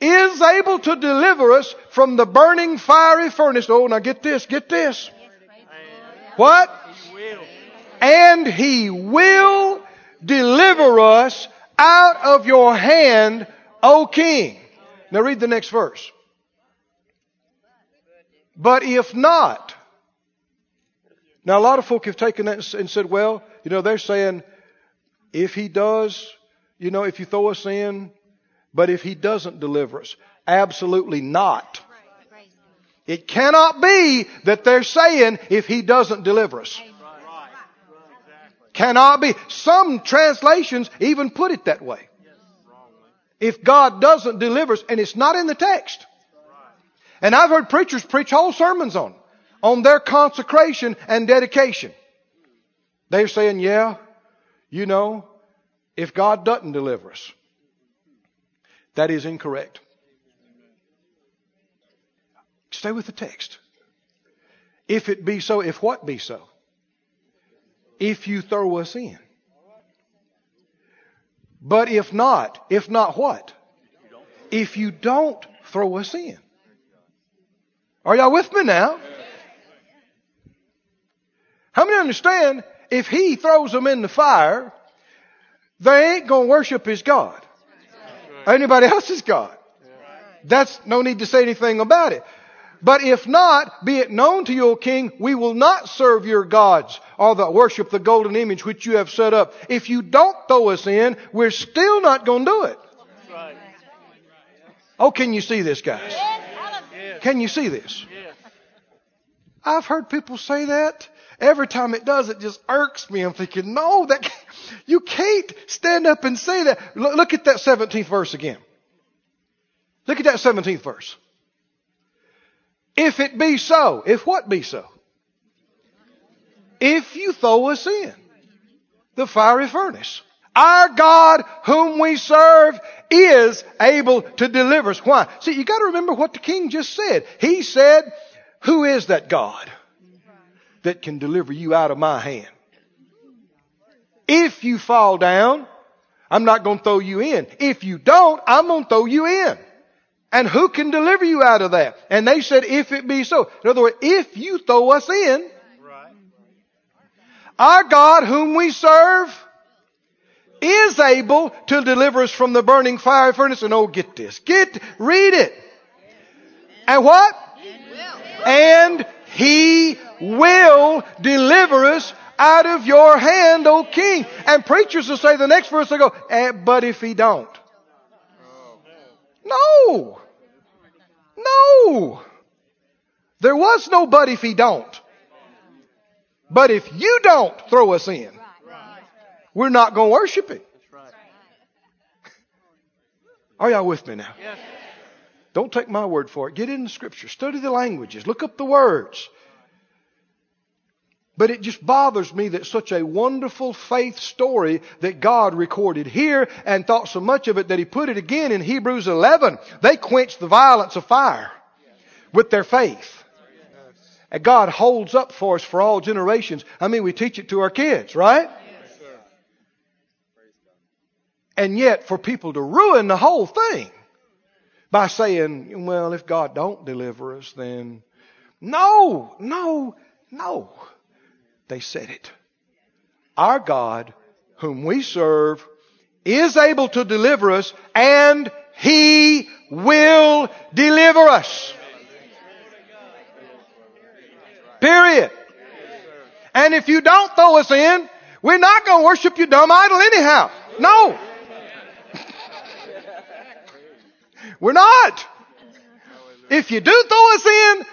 is able to deliver us from the burning fiery furnace. Oh, now get this, get this. What? And he will deliver us out of your hand, O king. Now read the next verse. But if not, now a lot of folk have taken that and said, well, you know, they're saying, if he does, you know, if you throw us in, but if he doesn't deliver us, absolutely not. It cannot be that they're saying if he doesn't deliver us. Cannot be. Some translations even put it that way. If God doesn't deliver us, and it's not in the text. And I've heard preachers preach whole sermons on on their consecration and dedication. They're saying, yeah, you know, if God doesn't deliver us, that is incorrect. Stay with the text. If it be so, if what be so? If you throw us in. But if not, if not what? If you don't throw us in. Are y'all with me now? How many understand if he throws them in the fire, they ain't going to worship his God. Anybody else's God. That's no need to say anything about it. But if not, be it known to you, O king, we will not serve your gods or the worship the golden image which you have set up. If you don't throw us in, we're still not going to do it. Oh, can you see this, guys? Can you see this? I've heard people say that. Every time it does, it just irks me. I'm thinking, no, that you can't stand up and say that. Look, look at that 17th verse again. Look at that 17th verse. If it be so, if what be so? If you throw us in the fiery furnace. Our God whom we serve is able to deliver us. Why? See, you gotta remember what the king just said. He said, who is that God that can deliver you out of my hand? If you fall down, I'm not going to throw you in. If you don't, I'm going to throw you in. And who can deliver you out of that? And they said, if it be so. In other words, if you throw us in, our God whom we serve is able to deliver us from the burning fire furnace. And oh, get this. Get, read it. And what? And he will deliver us out of your hand, O king. And preachers will say the next verse, they go, eh, but if he don't. No. No. There was no but if he don't. But if you don't throw us in, we're not going to worship him. Are y'all with me now? Yes. Don't take my word for it. Get in the scripture. Study the languages. Look up the words. But it just bothers me that such a wonderful faith story that God recorded here and thought so much of it that He put it again in Hebrews 11. They quenched the violence of fire with their faith. And God holds up for us for all generations. I mean, we teach it to our kids, right? And yet, for people to ruin the whole thing by saying, well, if God don't deliver us, then no, no, no. They said it. Our God, whom we serve, is able to deliver us and He will deliver us. Period. And if you don't throw us in, we're not going to worship your dumb idol anyhow. No. We're not. If you do throw us in,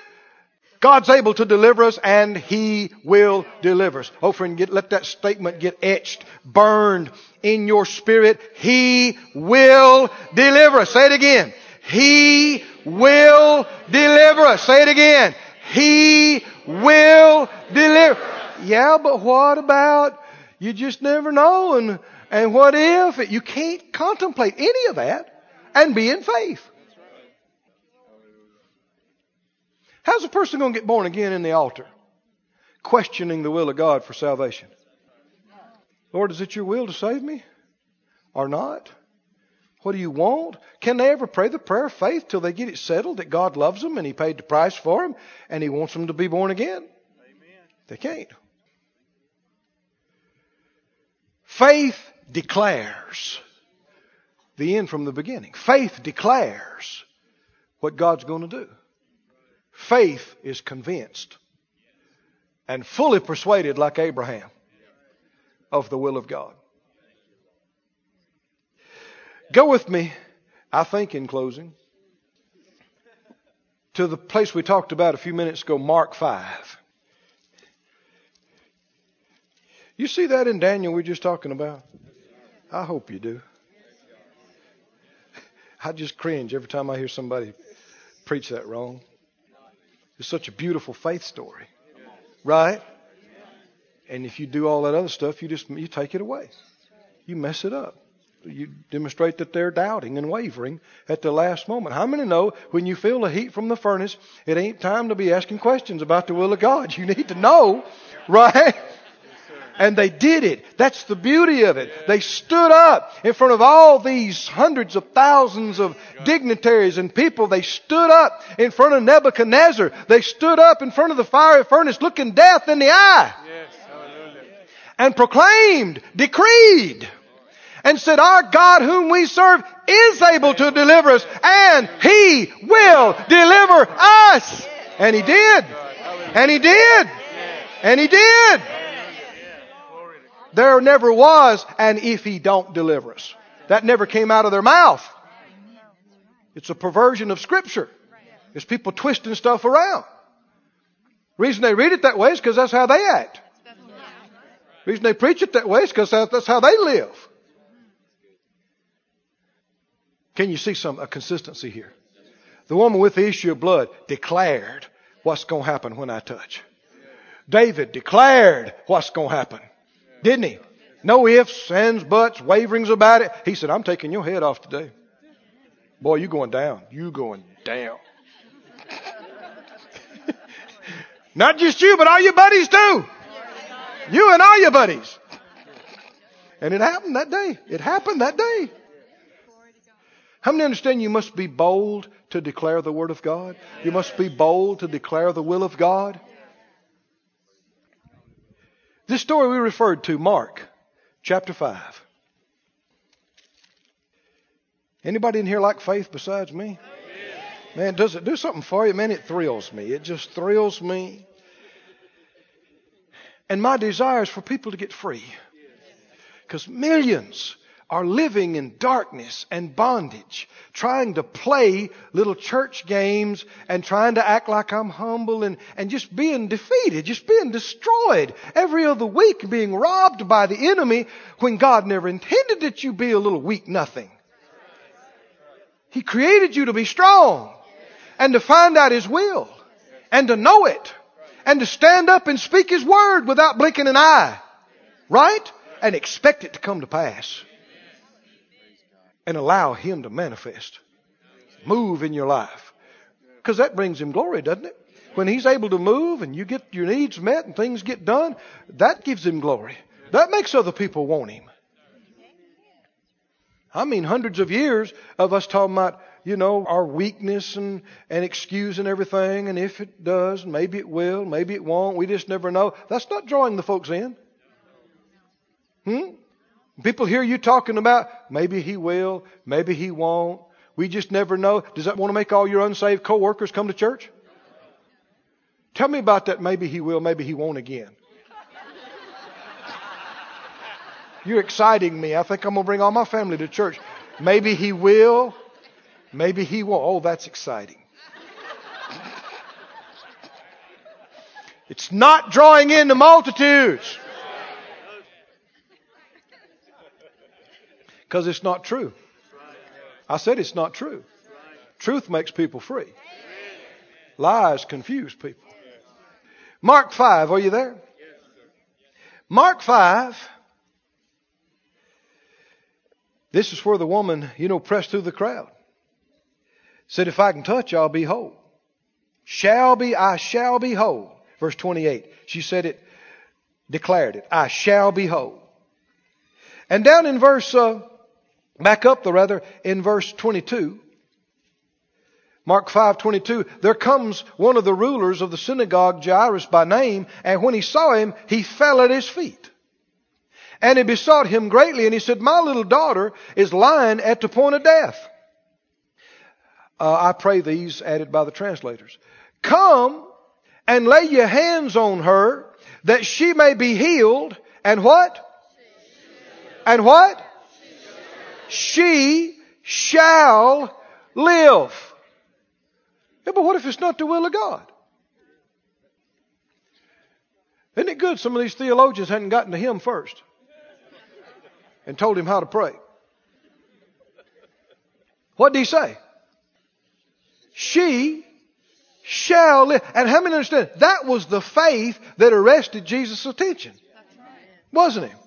God's able to deliver us and He will deliver us. Oh friend, get, let that statement get etched, burned in your spirit. He will deliver us. Say it again. He will deliver us. Say it again. He will deliver. Yeah, but what about you just never know and, and what if? You can't contemplate any of that and be in faith. How's a person going to get born again in the altar? Questioning the will of God for salvation. Lord, is it your will to save me? Or not? What do you want? Can they ever pray the prayer of faith till they get it settled that God loves them and He paid the price for them and He wants them to be born again? Amen. They can't. Faith declares the end from the beginning. Faith declares what God's going to do. Faith is convinced and fully persuaded, like Abraham, of the will of God. Go with me, I think, in closing, to the place we talked about a few minutes ago, Mark 5. You see that in Daniel we are just talking about? I hope you do. I just cringe every time I hear somebody preach that wrong. It's such a beautiful faith story. Right? And if you do all that other stuff, you just you take it away. You mess it up. You demonstrate that they're doubting and wavering at the last moment. How many know when you feel the heat from the furnace, it ain't time to be asking questions about the will of God. You need to know, right? And they did it. That's the beauty of it. They stood up in front of all these hundreds of thousands of dignitaries and people. They stood up in front of Nebuchadnezzar. They stood up in front of the fiery furnace looking death in the eye. And proclaimed, decreed, and said, our God whom we serve is able to deliver us and He will deliver us. And He did. And He did. And He did. There never was an if he don't deliver us. That never came out of their mouth. It's a perversion of scripture. It's people twisting stuff around. Reason they read it that way is because that's how they act. Reason they preach it that way is because that's how they live. Can you see some a consistency here? The woman with the issue of blood declared what's going to happen when I touch. David declared what's going to happen. Didn't he? No ifs, ands, buts, waverings about it. He said, I'm taking your head off today. Boy, you going down. You going down. Not just you, but all your buddies too. You and all your buddies. And it happened that day. It happened that day. How many understand you must be bold to declare the Word of God? You must be bold to declare the will of God. This story we referred to, Mark chapter 5. Anybody in here like faith besides me? Man, does it do something for you? Man, it thrills me. It just thrills me. And my desire is for people to get free. Because millions are living in darkness and bondage, trying to play little church games and trying to act like I'm humble and, and just being defeated, just being destroyed every other week, being robbed by the enemy when God never intended that you be a little weak nothing. He created you to be strong and to find out His will and to know it and to stand up and speak His word without blinking an eye. Right? And expect it to come to pass and allow Him to manifest, move in your life. Because that brings Him glory, doesn't it? When He's able to move and you get your needs met and things get done, that gives Him glory. That makes other people want Him. I mean, hundreds of years of us talking about, you know, our weakness and, and excusing everything, and if it does, maybe it will, maybe it won't, we just never know. That's not drawing the folks in. Hmm? People hear you talking about maybe he will, maybe he won't. We just never know. Does that want to make all your unsaved coworkers come to church? Tell me about that. Maybe he will, maybe he won't again. You're exciting me. I think I'm going to bring all my family to church. Maybe he will, maybe he won't. Oh, that's exciting. It's not drawing in the multitudes. Because it's not true. I said it's not true. Truth makes people free. Lies confuse people. Mark 5, are you there? Mark 5. This is where the woman, you know, pressed through the crowd. Said, if I can touch, I'll be whole. Shall be, I shall be whole. Verse 28. She said it, declared it. I shall be whole. And down in verse, uh, Back up, the rather, in verse 22. Mark 5:22 there comes one of the rulers of the synagogue Jairus by name and when he saw him he fell at his feet. And he besought him greatly and he said my little daughter is lying at the point of death. Uh, I pray these added by the translators. Come and lay your hands on her that she may be healed. And what? And what she shall live. Yeah, but what if it's not the will of God? Isn't it good some of these theologians hadn't gotten to him first and told him how to pray? What did he say? She shall live. And how many understand? That was the faith that arrested Jesus' attention. Wasn't it?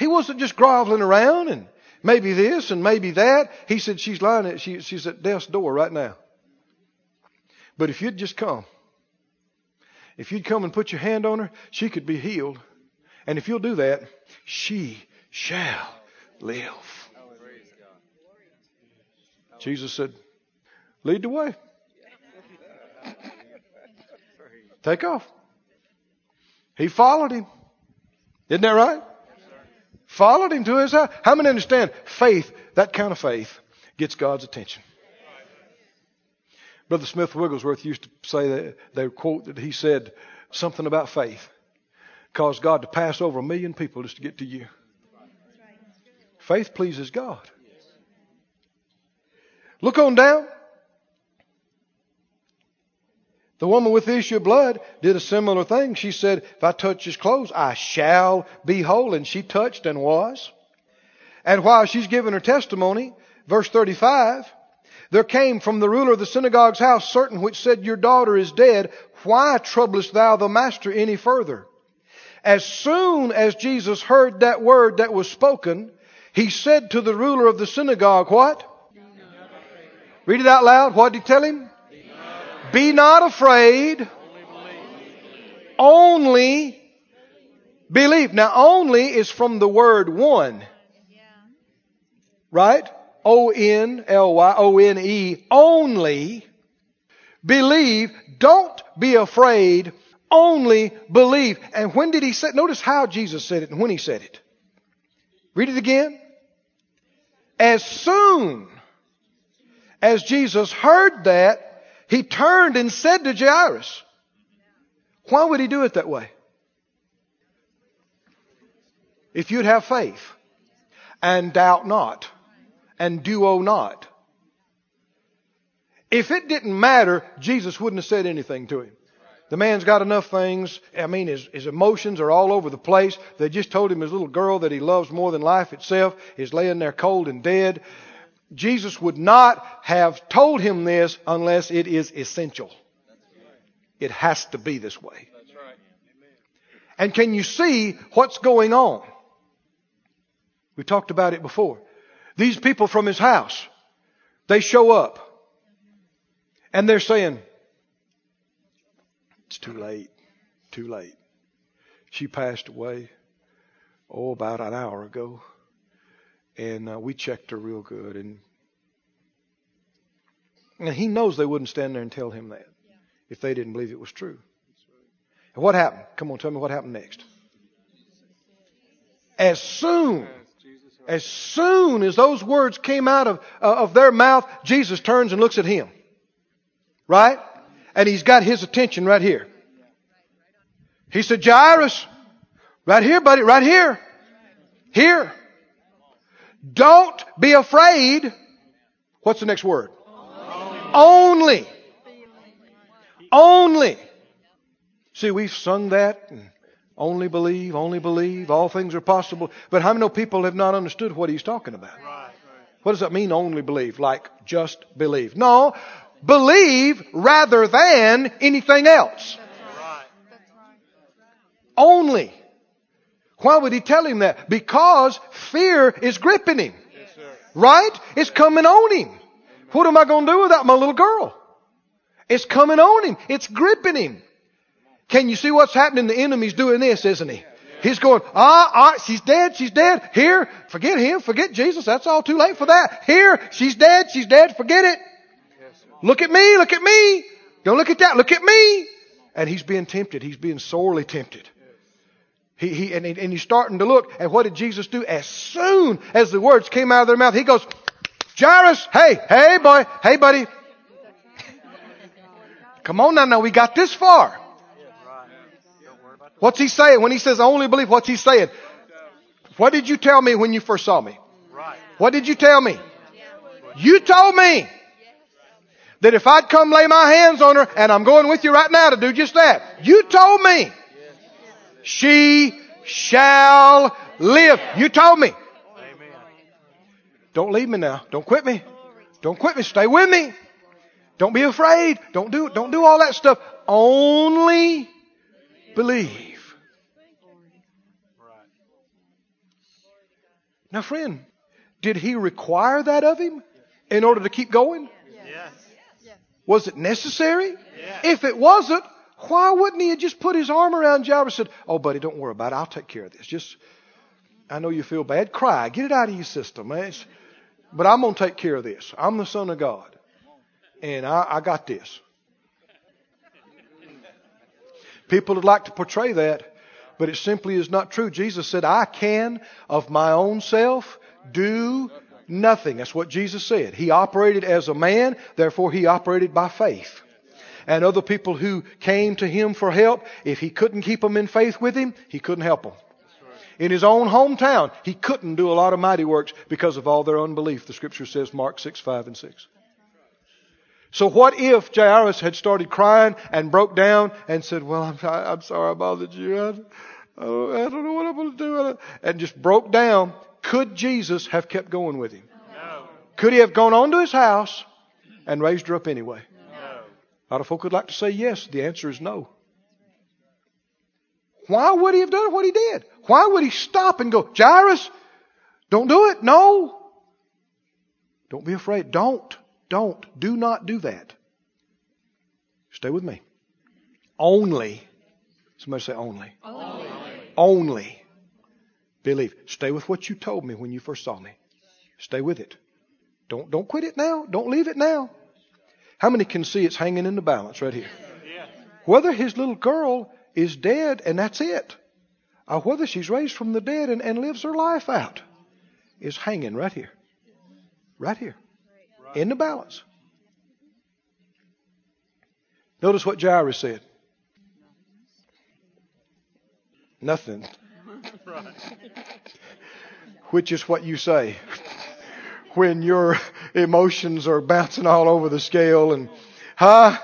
He wasn't just groveling around and maybe this and maybe that. He said, she's lying at, she, she's at death's door right now. But if you'd just come, if you'd come and put your hand on her, she could be healed. And if you'll do that, she shall live. Jesus said, lead the way. Take off. He followed him. Isn't that right? Followed him to his house. How many understand faith, that kind of faith, gets God's attention? Brother Smith Wigglesworth used to say that they quote that he said something about faith caused God to pass over a million people just to get to you. Faith pleases God. Look on down. The woman with the issue of blood did a similar thing. She said, if I touch his clothes, I shall be whole. And she touched and was. And while she's giving her testimony, verse 35, there came from the ruler of the synagogue's house certain which said, Your daughter is dead. Why troublest thou the master any further? As soon as Jesus heard that word that was spoken, he said to the ruler of the synagogue, What? Read it out loud. What did he tell him? Be not afraid. Only believe. Now, only is from the word one. Right? O N L Y O N E. Only believe. Don't be afraid. Only believe. And when did he say? Notice how Jesus said it and when he said it. Read it again. As soon as Jesus heard that, he turned and said to Jairus, Why would he do it that way? If you'd have faith and doubt not and duo not. If it didn't matter, Jesus wouldn't have said anything to him. The man's got enough things. I mean, his, his emotions are all over the place. They just told him his little girl that he loves more than life itself is laying there cold and dead. Jesus would not have told him this unless it is essential. It has to be this way. And can you see what's going on? We talked about it before. These people from his house, they show up and they're saying, it's too late. Too late. She passed away, oh, about an hour ago. And uh, we checked her real good. And, and he knows they wouldn't stand there and tell him that if they didn't believe it was true. And what happened? Come on, tell me what happened next. As soon, as soon as those words came out of, uh, of their mouth, Jesus turns and looks at him. Right? And he's got his attention right here. He said, Jairus, right here, buddy, right here. Here. Don't be afraid. What's the next word? Only. Only. See, we've sung that and only believe, only believe, all things are possible. But how many people have not understood what he's talking about? What does that mean, only believe? Like just believe. No, believe rather than anything else. Only. Why would he tell him that? Because fear is gripping him. Right? It's coming on him. What am I going to do without my little girl? It's coming on him. It's gripping him. Can you see what's happening? The enemy's doing this, isn't he? He's going, ah, ah, she's dead, she's dead. Here, forget him, forget Jesus. That's all too late for that. Here, she's dead, she's dead, forget it. Look at me, look at me. Don't look at that, look at me. And he's being tempted. He's being sorely tempted. He, he, and, he, and he's starting to look. And what did Jesus do? As soon as the words came out of their mouth, he goes, Jairus, hey, hey boy, hey buddy. Come on now, now we got this far. What's he saying? When he says I only believe, what's he saying? What did you tell me when you first saw me? What did you tell me? You told me that if I'd come lay my hands on her, and I'm going with you right now to do just that. You told me. She shall live. You told me. Don't leave me now. Don't quit me. Don't quit me. Stay with me. Don't be afraid. Don't do, don't do all that stuff. Only believe. Now friend, did he require that of him in order to keep going? Yes. Was it necessary? If it wasn't, why wouldn't he have just put his arm around Jairus and said, Oh, buddy, don't worry about it. I'll take care of this. Just, I know you feel bad. Cry. Get it out of your system. It's, but I'm going to take care of this. I'm the Son of God. And I, I got this. People would like to portray that, but it simply is not true. Jesus said, I can of my own self do nothing. That's what Jesus said. He operated as a man, therefore he operated by faith. And other people who came to him for help, if he couldn't keep them in faith with him, he couldn't help them. In his own hometown, he couldn't do a lot of mighty works because of all their unbelief. The scripture says, Mark 6, 5 and 6. So what if Jairus had started crying and broke down and said, well, I'm, I'm sorry I bothered you. I, I, don't, know what I'm going to do. And just broke down. Could Jesus have kept going with him? No. Could he have gone on to his house and raised her up anyway? A lot of folk would like to say yes. The answer is no. Why would he have done what he did? Why would he stop and go, Jairus, don't do it? No. Don't be afraid. Don't. Don't. Do not do that. Stay with me. Only. Somebody say only. Only. Only. Believe. Stay with what you told me when you first saw me. Stay with it. Don't, don't quit it now. Don't leave it now. How many can see it's hanging in the balance right here? Whether his little girl is dead and that's it, or whether she's raised from the dead and, and lives her life out, is hanging right here. Right here. In the balance. Notice what Jairus said. Nothing. Which is what you say when your emotions are bouncing all over the scale and, huh?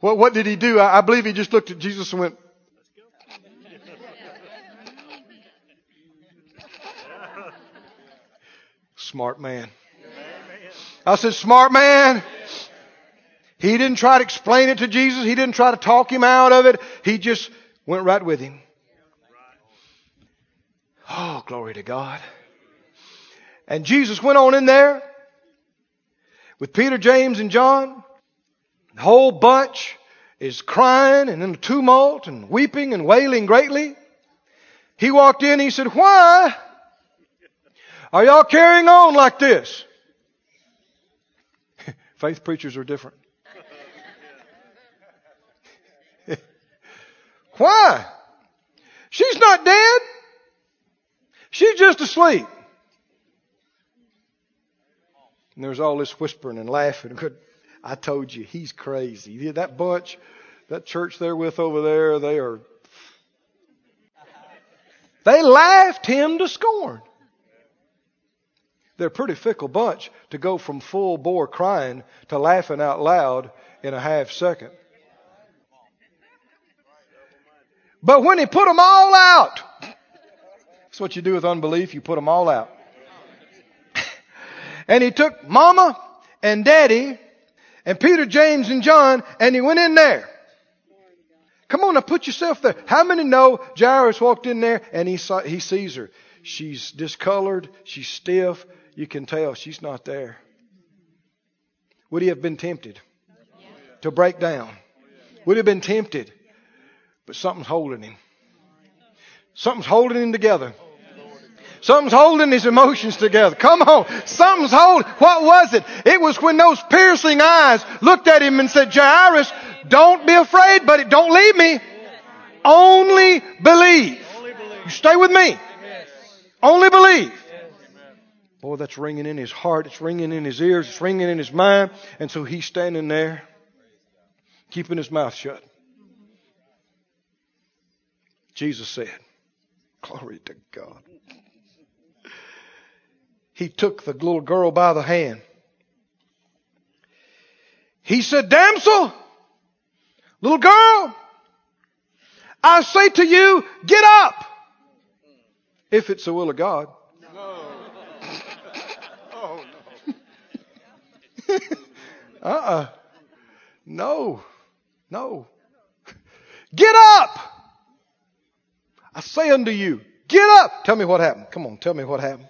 What, what did he do? I, I believe he just looked at Jesus and went, Smart man. I said, smart man. He didn't try to explain it to Jesus. He didn't try to talk him out of it. He just went right with him. Oh, glory to God. And Jesus went on in there with Peter, James, and John. The whole bunch is crying and in a tumult and weeping and wailing greatly. He walked in, he said, Why are y'all carrying on like this? Faith preachers are different. Why? She's not dead. She's just asleep. And there's all this whispering and laughing. I told you, he's crazy. That bunch, that church they're with over there, they are. They laughed him to scorn. They're a pretty fickle bunch to go from full bore crying to laughing out loud in a half second. But when he put them all out, that's what you do with unbelief, you put them all out. And he took mama and daddy and Peter, James, and John, and he went in there. Come on now, put yourself there. How many know Jairus walked in there and he saw, he sees her? She's discolored, she's stiff. You can tell she's not there. Would he have been tempted to break down? Would he have been tempted but something's holding him. Something's holding him together. Something's holding his emotions together. Come on. Something's holding. What was it? It was when those piercing eyes looked at him and said, Jairus, don't be afraid, but don't leave me. Only believe. You stay with me. Only believe. Boy, that's ringing in his heart. It's ringing in his ears. It's ringing in his mind. And so he's standing there, keeping his mouth shut. Jesus said, Glory to God. He took the little girl by the hand. He said, Damsel, little girl, I say to you, get up. If it's the will of God. No. oh, no. uh uh-uh. uh. No. No. Get up. I say unto you, get up. Tell me what happened. Come on, tell me what happened.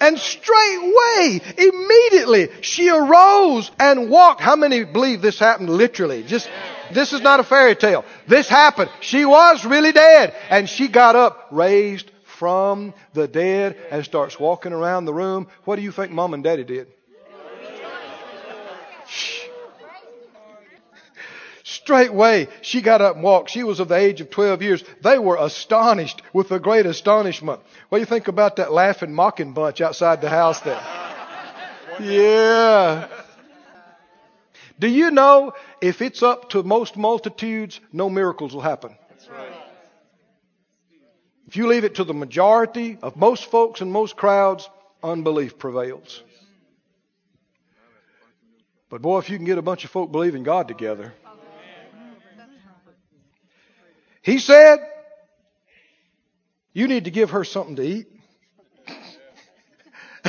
And straightway, immediately, she arose and walked. How many believe this happened literally? Just, this is not a fairy tale. This happened. She was really dead. And she got up, raised from the dead, and starts walking around the room. What do you think mom and daddy did? Straightway, she got up and walked. She was of the age of 12 years. They were astonished with a great astonishment. What do you think about that laughing, mocking bunch outside the house there? Yeah. Do you know if it's up to most multitudes, no miracles will happen? That's right. If you leave it to the majority of most folks and most crowds, unbelief prevails. But boy, if you can get a bunch of folk believing God together, he said, You need to give her something to eat.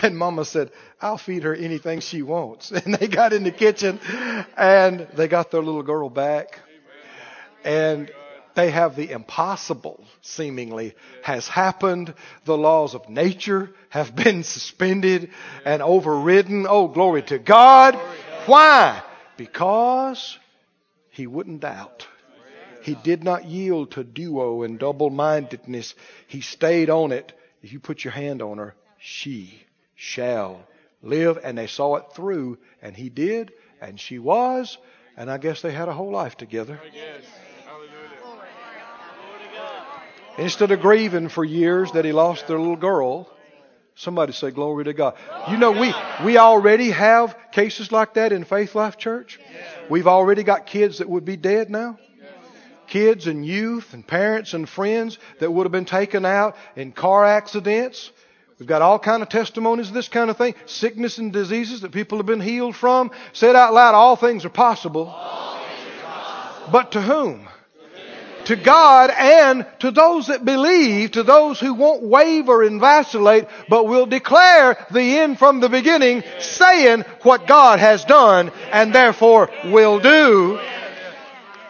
And mama said, I'll feed her anything she wants. And they got in the kitchen and they got their little girl back. And they have the impossible, seemingly, has happened. The laws of nature have been suspended and overridden. Oh, glory to God. Why? Because he wouldn't doubt. He did not yield to duo and double mindedness. He stayed on it. If you put your hand on her, she shall live. And they saw it through, and he did, and she was, and I guess they had a whole life together. Instead of grieving for years that he lost their little girl, Somebody say glory to God. You know, we, we already have cases like that in Faith Life Church. We've already got kids that would be dead now. Kids and youth and parents and friends that would have been taken out in car accidents. We've got all kind of testimonies of this kind of thing. Sickness and diseases that people have been healed from. Said out loud, all things are possible. But to whom? to God and to those that believe, to those who won't waver and vacillate, but will declare the end from the beginning, saying what God has done and therefore will do,